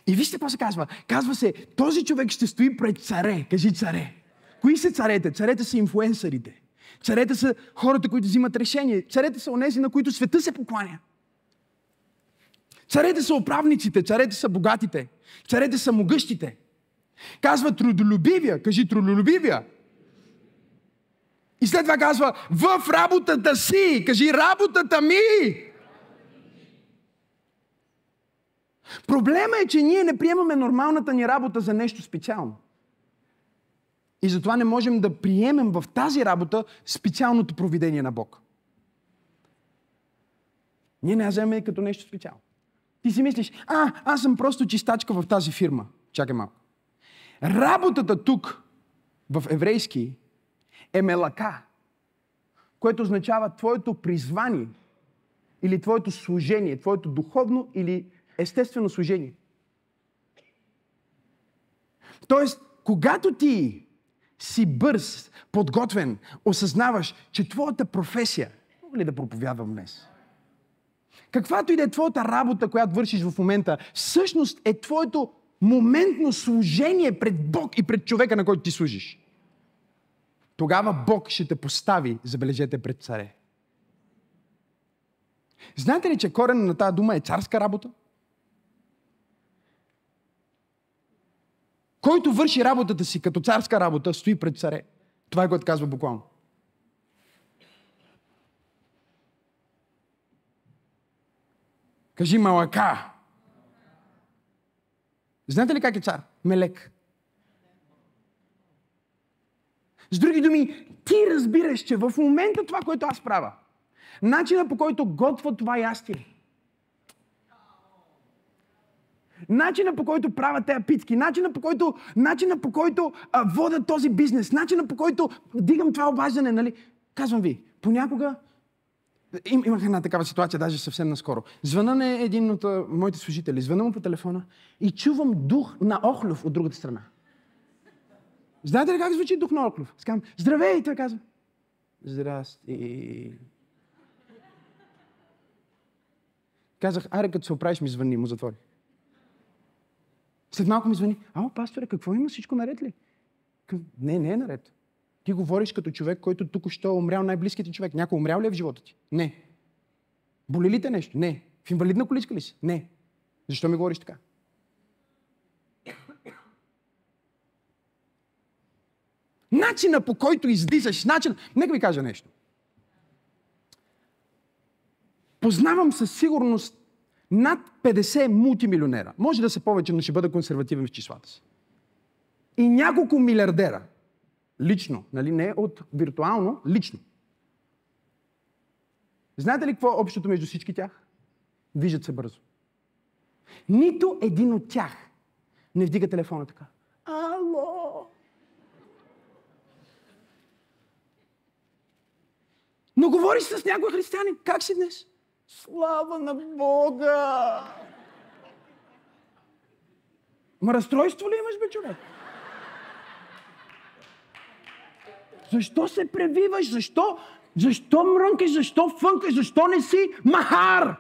И вижте какво се казва. Казва се, този човек ще стои пред царе. Кажи царе. Кои са царете? Царете са инфуенсърите. Царете са хората, които взимат решение. Царете са онези, на които света се покланя. Царете са управниците, царете са богатите, царете са могъщите. Казва трудолюбивия, кажи трудолюбивия. И след това казва в работата си, кажи работата ми. Проблема е, че ние не приемаме нормалната ни работа за нещо специално. И затова не можем да приемем в тази работа специалното провидение на Бог. Ние не я вземем като нещо специално. Ти си мислиш, а, аз съм просто чистачка в тази фирма. Чакай малко. Работата тук, в еврейски, е мелака, което означава твоето призвание или твоето служение, твоето духовно или естествено служение. Тоест, когато ти си бърз, подготвен, осъзнаваш, че твоята професия, мога ли да проповядвам днес? Каквато и да е твоята работа, която вършиш в момента, всъщност е твоето моментно служение пред Бог и пред човека, на който ти служиш. Тогава Бог ще те постави, забележете, пред царе. Знаете ли, че корен на тази дума е царска работа? Който върши работата си като царска работа, стои пред царе. Това е което казва буквално. Кажи малака. Знаете ли как е цар? Мелек. С други думи, ти разбираш, че в момента това, което аз правя, начина по който готва това ястие, начина по който правят тези питки, начина по който, начина по който а, водят този бизнес, начина по който дигам това обаждане, нали? Казвам ви, понякога им, имах една такава ситуация, даже съвсем наскоро. Звъна на един от моите служители, звъна му по телефона и чувам дух на Охлюв от другата страна. Знаете ли как звучи дух на Охлюв? Скам, здравей, той казва. Здрасти. Казах, аре, като се оправиш, ми звъни, му затвори. След малко ми звъни, ало, пасторе, какво има, всичко наред ли? Не, не е наред. Ти говориш като човек, който тук що е умрял най-близкият ти човек. Някой умрял ли е в живота ти? Не. Боли ли те нещо? Не. В инвалидна количка ли си? Не. Защо ми говориш така? Начина по който излизаш, начин... Нека ви кажа нещо. Познавам със сигурност над 50 мултимилионера. Може да се повече, но ще бъда консервативен в числата си. И няколко милиардера. Лично. Нали? Не от виртуално, лично. Знаете ли какво е общото между всички тях? Виждат се бързо. Нито един от тях не вдига телефона така. Ало! Но говориш с някой християнин. Как си днес? Слава на Бога! Ма разстройство ли имаш, бе, човек? Защо се превиваш? Защо? Защо мрънкаш? Защо фънкаш? Защо не си махар?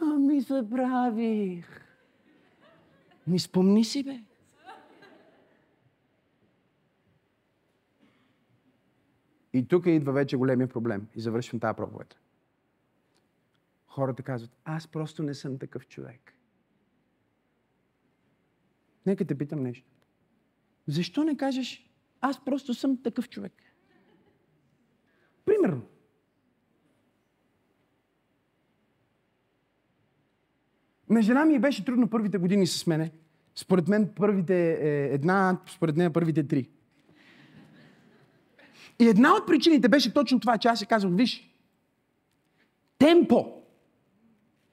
Ами забравих. Ми спомни си, бе. И тук идва вече големия проблем. И завършвам тази проповед. Хората казват, аз просто не съм такъв човек. Нека те питам нещо. Защо не кажеш, аз просто съм такъв човек? Примерно. На жена ми беше трудно първите години с мене. Според мен първите е, една, според нея първите три. И една от причините беше точно това, че аз си казвам, виж, темпо,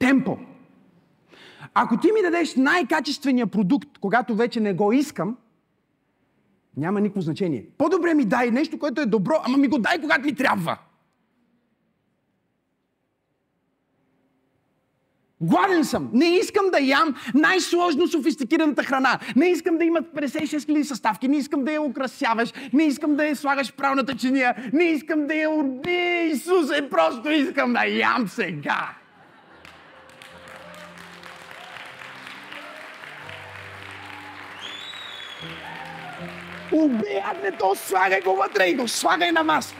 темпо. Ако ти ми дадеш най-качествения продукт, когато вече не го искам, няма никакво значение. По-добре ми дай нещо, което е добро, ама ми го дай, когато ми трябва. Гладен съм. Не искам да ям най-сложно софистикираната храна. Не искам да имат 56 000 съставки. Не искам да я украсяваш. Не искам да я слагаш правната чиния. Не искам да я... Не, Исусе, просто искам да ям сега. Убият не то, слагай го вътре и го слагай на маса.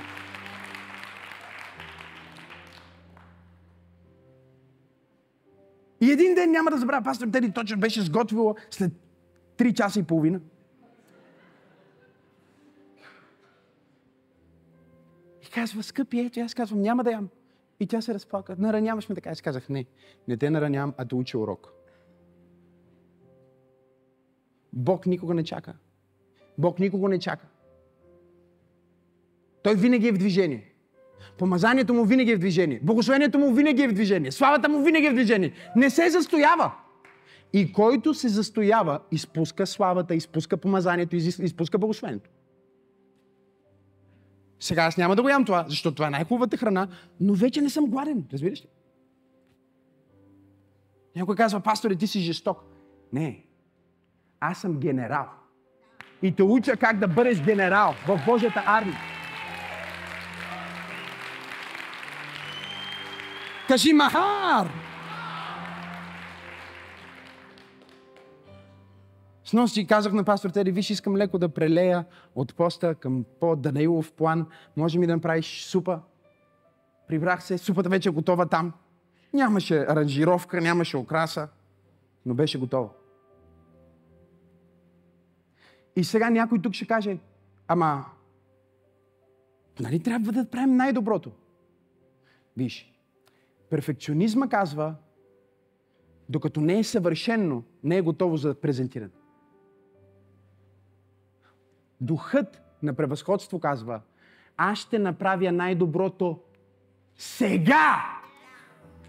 И един ден няма да забравя, пастор Теди точно беше сготвила след 3 часа и половина. И казва, скъпи, ето, аз казвам, няма да ям. И тя се разплака. Нараняваш ме така. Аз казах, не, не те наранявам, а те учи урок. Бог никога не чака. Бог никога не чака. Той винаги е в движение. Помазанието му винаги е в движение. Благословението му винаги е в движение. Славата му винаги е в движение. Не се застоява. И който се застоява, изпуска славата, изпуска помазанието, изпуска благословението. Сега аз няма да го ям това, защото това е най-хубавата храна, но вече не съм гладен. Разбираш ли? Някой казва, пасторе, ти си жесток. Не. Аз съм генерал. И те уча как да бъдеш генерал в Божията армия. Кажи Махар! С нощи казах на пастор Тери, виж, искам леко да прелея от поста към по-Данаилов план. Може ми да направиш супа? Прибрах се, супата вече е готова там. Нямаше аранжировка, нямаше окраса, но беше готова. И сега някой тук ще каже, ама, нали трябва да правим най-доброто? Виж, Перфекционизма казва, докато не е съвършено, не е готово за презентиране. Духът на превъзходство казва, аз ще направя най-доброто сега,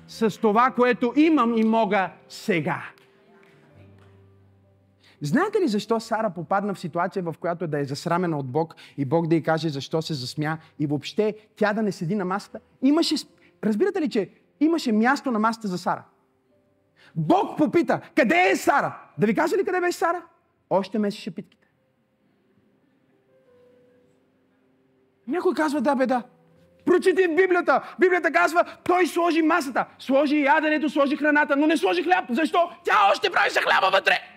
с това, което имам и мога сега. Знаете ли защо Сара попадна в ситуация, в която да е засрамена от Бог и Бог да й каже защо се засмя и въобще тя да не седи на масата? Имаше... Разбирате ли, че имаше място на масата за Сара. Бог попита, къде е Сара? Да ви кажа ли къде беше Сара? Още месеше питките. Някой казва, да бе, да. Прочети Библията. Библията казва, той сложи масата, сложи яденето, сложи храната, но не сложи хляб. Защо? Тя още правеше хляба вътре.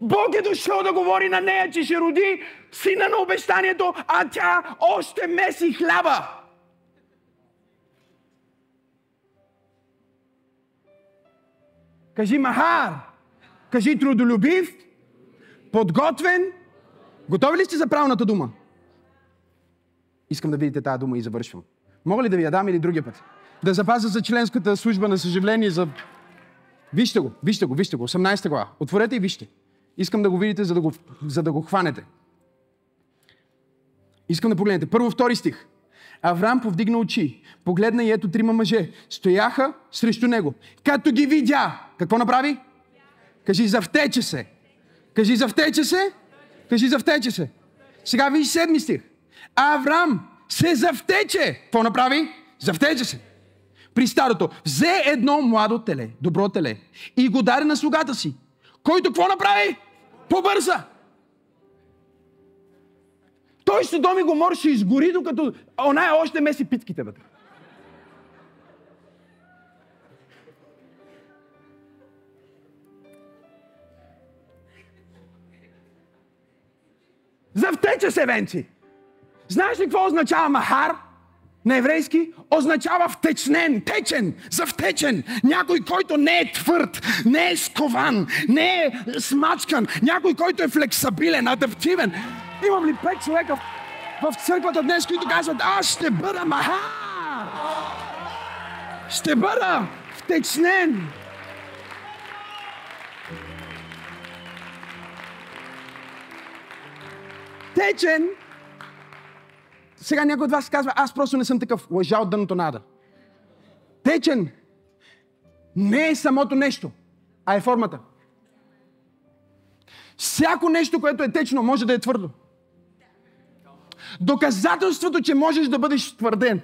Бог е дошъл да говори на нея, че ще роди сина на обещанието, а тя още меси хляба. Кажи махар. Кажи трудолюбив. Подготвен. Готови ли сте за правилната дума? Искам да видите тази дума и завършвам. Мога ли да ви я дам или другия път? Да запазя за членската служба на съжаление за... Вижте го, вижте го, вижте го. 18 глава. Отворете и вижте. Искам да го видите, за да го, за да го хванете. Искам да погледнете. Първо, втори стих. Авраам повдигна очи, погледна и ето трима мъже. Стояха срещу него. Като ги видя, какво направи? Кажи, завтече се. Кажи, завтече се. Кажи, завтече се. Сега виж седми стих. Авраам се завтече. Какво направи? Завтече се. При старото взе едно младо теле, добро теле, и го даде на слугата си, който какво направи? Побърза! Той Содом и Гомор ще изгори, докато она е още меси питките вътре. Завтече се, Венци. Знаеш ли какво означава махар? На еврейски означава втечнен, течен, завтечен. Някой, който не е твърд, не е скован, не е смачкан. Някой, който е флексабилен, адаптивен. Имам ли пет човека в, в църквата днес, които казват, аз ще бъда махар. Ще бъда втечнен. Течен сега някой от вас казва, аз просто не съм такъв. Лъжа от дъното нада. Течен не е самото нещо, а е формата. Всяко нещо, което е течно, може да е твърдо. Доказателството, че можеш да бъдеш твърден,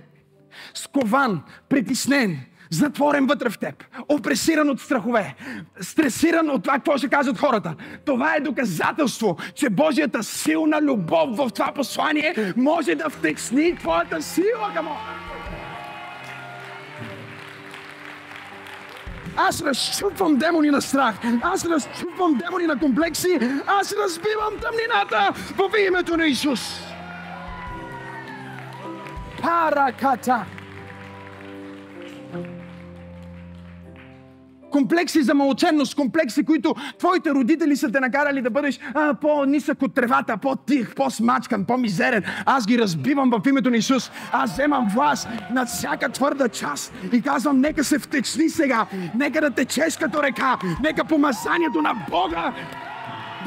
скован, притиснен, затворен вътре в теб, опресиран от страхове, стресиран от това, какво ще кажат хората. Това е доказателство, че Божията силна любов в това послание може да втечни твоята сила, камо. Аз разчупвам демони на страх. Аз разчупвам демони на комплекси. Аз разбивам тъмнината в името на Исус. Параката. Комплекси за малоченност, комплекси, които твоите родители са те накарали да бъдеш а, по-нисък от тревата, по-тих, по-смачкан, по-мизерен. Аз ги разбивам в името на Исус. Аз вземам власт над всяка твърда част и казвам, нека се втечни сега, нека да течеш като река, нека помазанието на Бога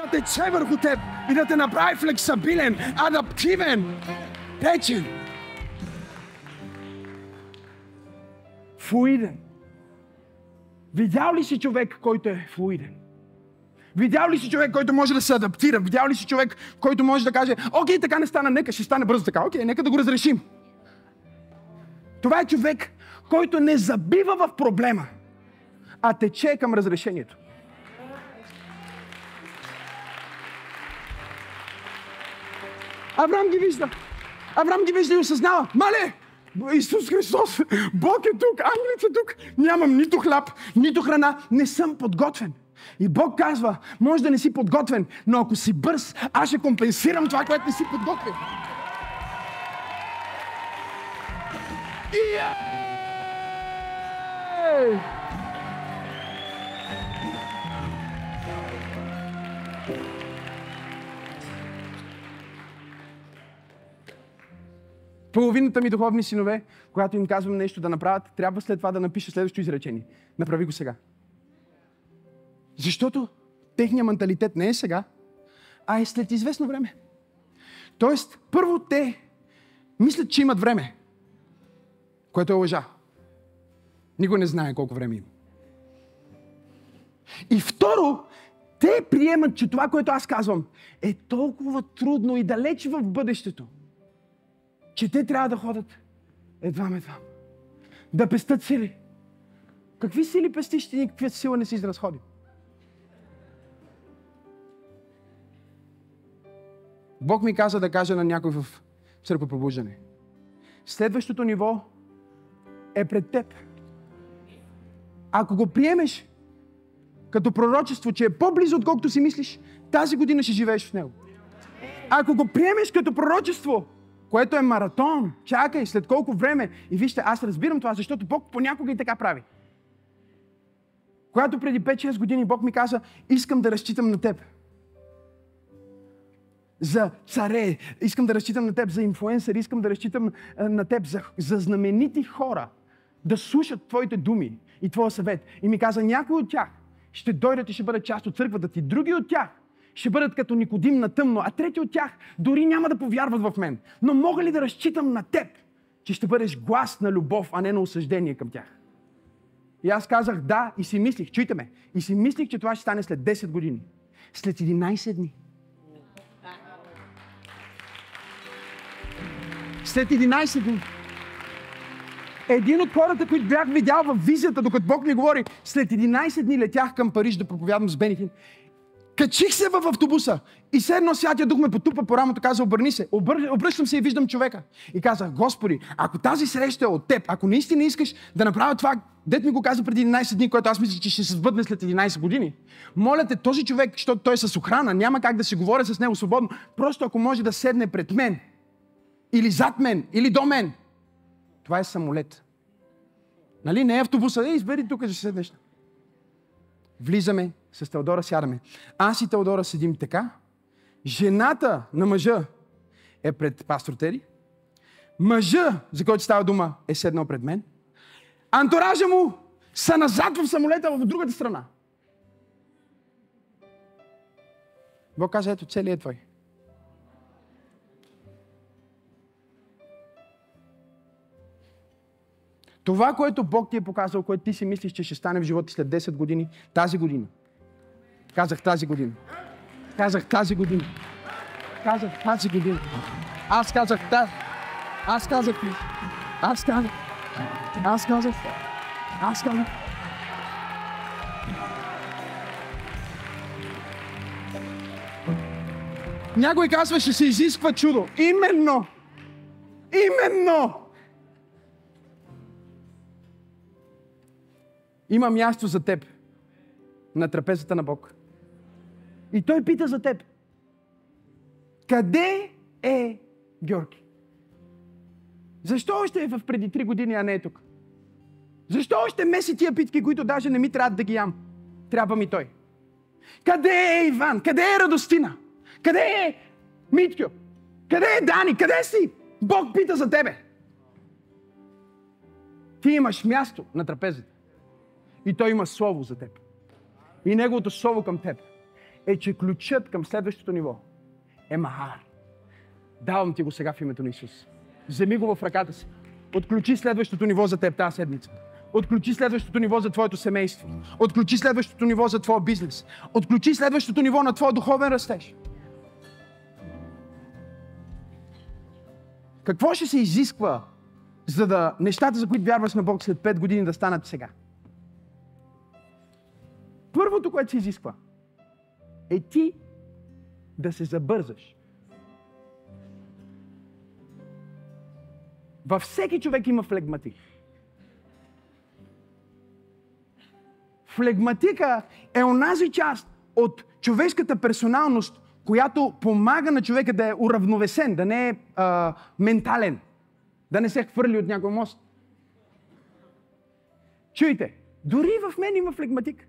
да тече върху теб и да те направи флексабилен, адаптивен, течен. Флуиден. Видял ли си човек, който е флуиден? Видял ли си човек, който може да се адаптира? Видял ли си човек, който може да каже, окей, така не стана, нека ще стане бързо така, окей, нека да го разрешим. Това е човек, който не забива в проблема, а тече към разрешението. Авраам ги вижда. Авраам ги вижда и осъзнава. Мале, Исус Христос, Бог е тук, ангелите са тук. Нямам нито хляб, нито храна. Не съм подготвен. И Бог казва, може да не си подготвен, но ако си бърз, аз ще компенсирам това, което не си подготвен. И... Половината ми духовни синове, когато им казвам нещо да направят, трябва след това да напиша следващото изречение. Направи го сега. Защото техният менталитет не е сега, а е след известно време. Тоест, първо те мислят, че имат време, което е лъжа. Никой не знае колко време има. И второ, те приемат, че това, което аз казвам, е толкова трудно и далеч в бъдещето, че те трябва да ходят едва едва. Да пестат сили. Какви сили пестиш ти, никаква сила не си изразходи? Бог ми каза да кажа на някой в църква. Следващото ниво е пред теб. Ако го приемеш като пророчество, че е по-близо, отколкото си мислиш, тази година ще живееш в него. Ако го приемеш като пророчество, което е маратон. Чакай, след колко време. И вижте, аз разбирам това, защото Бог понякога и така прави. Когато преди 5-6 години Бог ми каза, искам да разчитам на теб. За царе, искам да разчитам на теб за инфуенсър, искам да разчитам на теб за, за знаменити хора, да слушат твоите думи и твоя съвет. И ми каза, някои от тях ще дойдат и ще бъдат част от църквата ти, други от тях ще бъдат като Никодим на тъмно, а трети от тях дори няма да повярват в мен. Но мога ли да разчитам на теб, че ще бъдеш глас на любов, а не на осъждение към тях? И аз казах да и си мислих, чуйте ме, и си мислих, че това ще стане след 10 години. След 11 дни. След 11 дни. Един от хората, които бях видял в визията, докато Бог ми говори, след 11 дни летях към Париж да проповядвам с Бенихин Качих се в автобуса и седно Святия Дух ме потупа по рамото, каза, обърни се. Обър... Обръщам се и виждам човека. И казах, Господи, ако тази среща е от теб, ако наистина искаш да направя това, дет ми го каза преди 11 дни, което аз мисля, че ще се сбъдне след 11 години. Моля те, този човек, защото той е с охрана, няма как да си говоря с него свободно. Просто ако може да седне пред мен, или зад мен, или до мен. Това е самолет. Нали? Не е автобуса. Ей, избери тук, ще седнеш. Влизаме, с Теодора сядаме. Аз и Теодора седим така. Жената на мъжа е пред пастор Тери. Мъжа, за който става дума, е седнал пред мен. Антуража му са назад в самолета в другата страна. Бог каза, ето целият е твой. Това, което Бог ти е показал, което ти си мислиш, че ще стане в живота след 10 години, тази година. Казах тази година. Казах тази година. Казах тази година. Аз казах тази. Аз казах. Аз казах. Аз казах. Аз казах. Някой казва, ще се изисква чудо. Именно. Именно. Има място за теб на трапезата на Бог. И той пита за теб. Къде е Георги? Защо още е в преди три години, а не е тук? Защо още меси тия питки, които даже не ми трябва да ги ям? Трябва ми той. Къде е Иван? Къде е Радостина? Къде е Миткю? Къде е Дани? Къде си? Бог пита за тебе. Ти имаш място на трапезата. И той има слово за теб. И неговото слово към теб е, че ключът към следващото ниво е Махар. Давам ти го сега в името на Исус. Вземи го в ръката си. Отключи следващото ниво за теб тази седмица. Отключи следващото ниво за твоето семейство. Отключи следващото ниво за твоя бизнес. Отключи следващото ниво на твоя духовен растеж. Какво ще се изисква, за да нещата, за които вярваш на Бог след 5 години да станат сега? Първото, което се изисква, е ти да се забързаш. Във всеки човек има флегматик. Флегматика е онази част от човешката персоналност, която помага на човека да е уравновесен, да не е а, ментален, да не се хвърли от някой мост. Чуйте, дори в мен има флегматик.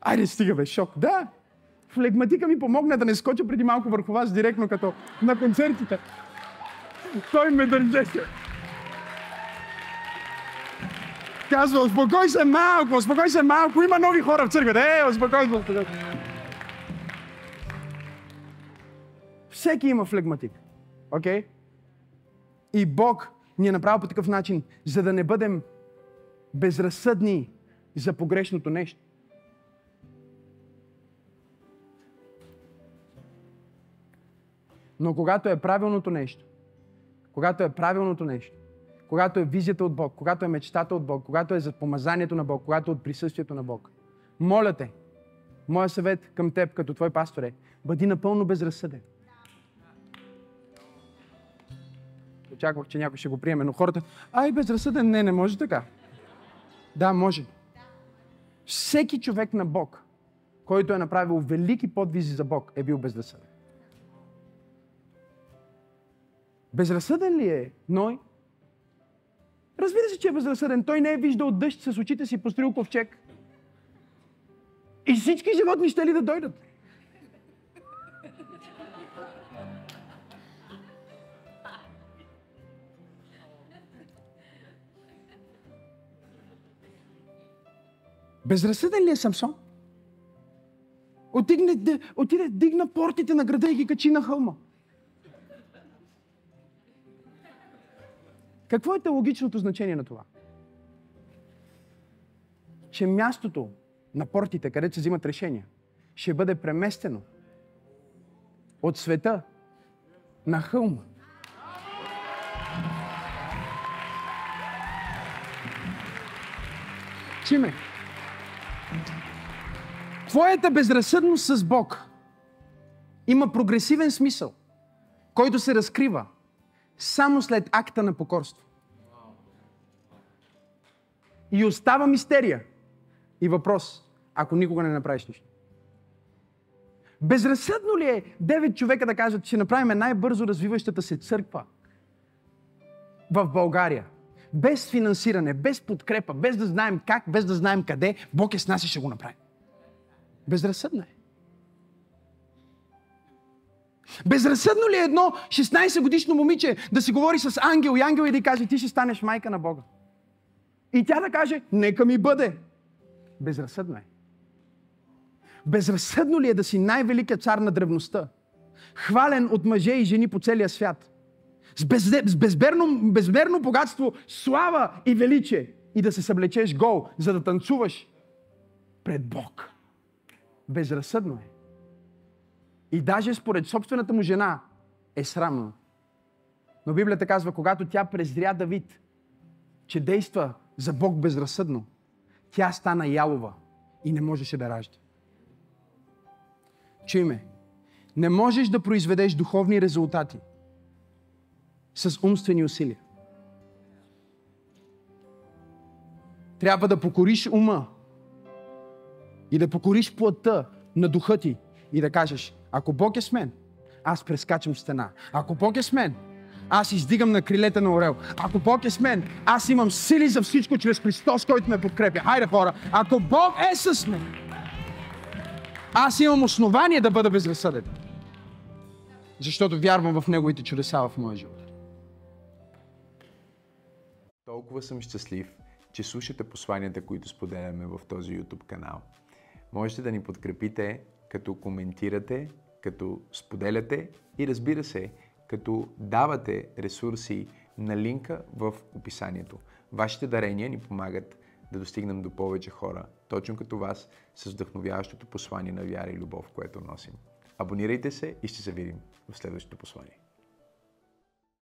Айде, стига бе, шок. Да, флегматика ми помогна да не скоча преди малко върху вас директно като на концертите. Той ме държеше. Казва, успокой се малко, успокой се малко, има нови хора в църквата. Е, успокой се. Всеки има флегматик. Окей? Okay? И Бог ни е направил по такъв начин, за да не бъдем безразсъдни за погрешното нещо. Но когато е правилното нещо, когато е правилното нещо, когато е визията от Бог, когато е мечтата от Бог, когато е за помазанието на Бог, когато е от присъствието на Бог, моля те, моя съвет към теб, като твой пастор е, бъди напълно безразсъден. Очаквах, че някой ще го приеме, но хората, ай, безразсъден, не, не може така. Да, може. Всеки човек на Бог, който е направил велики подвизи за Бог, е бил безразсъден. Безразсъден ли е Ной? Разбира се, че е безразсъден. Той не е виждал дъжд с очите си, построил ковчег. И всички животни ще ли да дойдат? Безразсъден ли е Самсон? Отиде, отиде, дигна портите на града и ги качи на хълма. Какво е теологичното значение на това? Че мястото на портите, където се взимат решения, ще бъде преместено от света на хълма. Чиме? Твоята безразсъдност с Бог има прогресивен смисъл, който се разкрива само след акта на покорство. И остава мистерия и въпрос, ако никога не направиш нищо. Безразсъдно ли е 9 човека да кажат, че ще направим най-бързо развиващата се църква в България? Без финансиране, без подкрепа, без да знаем как, без да знаем къде, Бог е с нас и ще го направи. Безразсъдно е. Безразсъдно ли е едно 16 годишно момиче да си говори с ангел и ангел и да каже, ти ще станеш майка на Бога? И тя да каже, нека ми бъде. Безразсъдно е. Безразсъдно ли е да си най-великият цар на древността? Хвален от мъже и жени по целия свят. С, без, с безберно, безберно богатство, слава и величие. И да се съблечеш гол, за да танцуваш пред Бог. Безразсъдно е. И даже според собствената му жена е срамно. Но Библията казва, когато тя презря Давид, че действа за Бог безразсъдно, тя стана ялова и не можеше да ражда. Чуй ме, не можеш да произведеш духовни резултати с умствени усилия. Трябва да покориш ума и да покориш плътта на духа ти и да кажеш, ако Бог е с мен, аз прескачам стена. Ако Бог е с мен, аз издигам на крилете на орел. Ако Бог е с мен, аз имам сили за всичко чрез Христос, който ме подкрепя. Хайде хора, ако Бог е с мен, аз имам основание да бъда безразсъден. Защото вярвам в Неговите чудеса в моя живот. Толкова съм щастлив, че слушате посланията, които споделяме в този YouTube канал. Можете да ни подкрепите, като коментирате, като споделяте и разбира се, като давате ресурси на линка в описанието. Вашите дарения ни помагат да достигнем до повече хора, точно като вас, с вдъхновяващото послание на вяра и любов, което носим. Абонирайте се и ще се видим в следващото послание.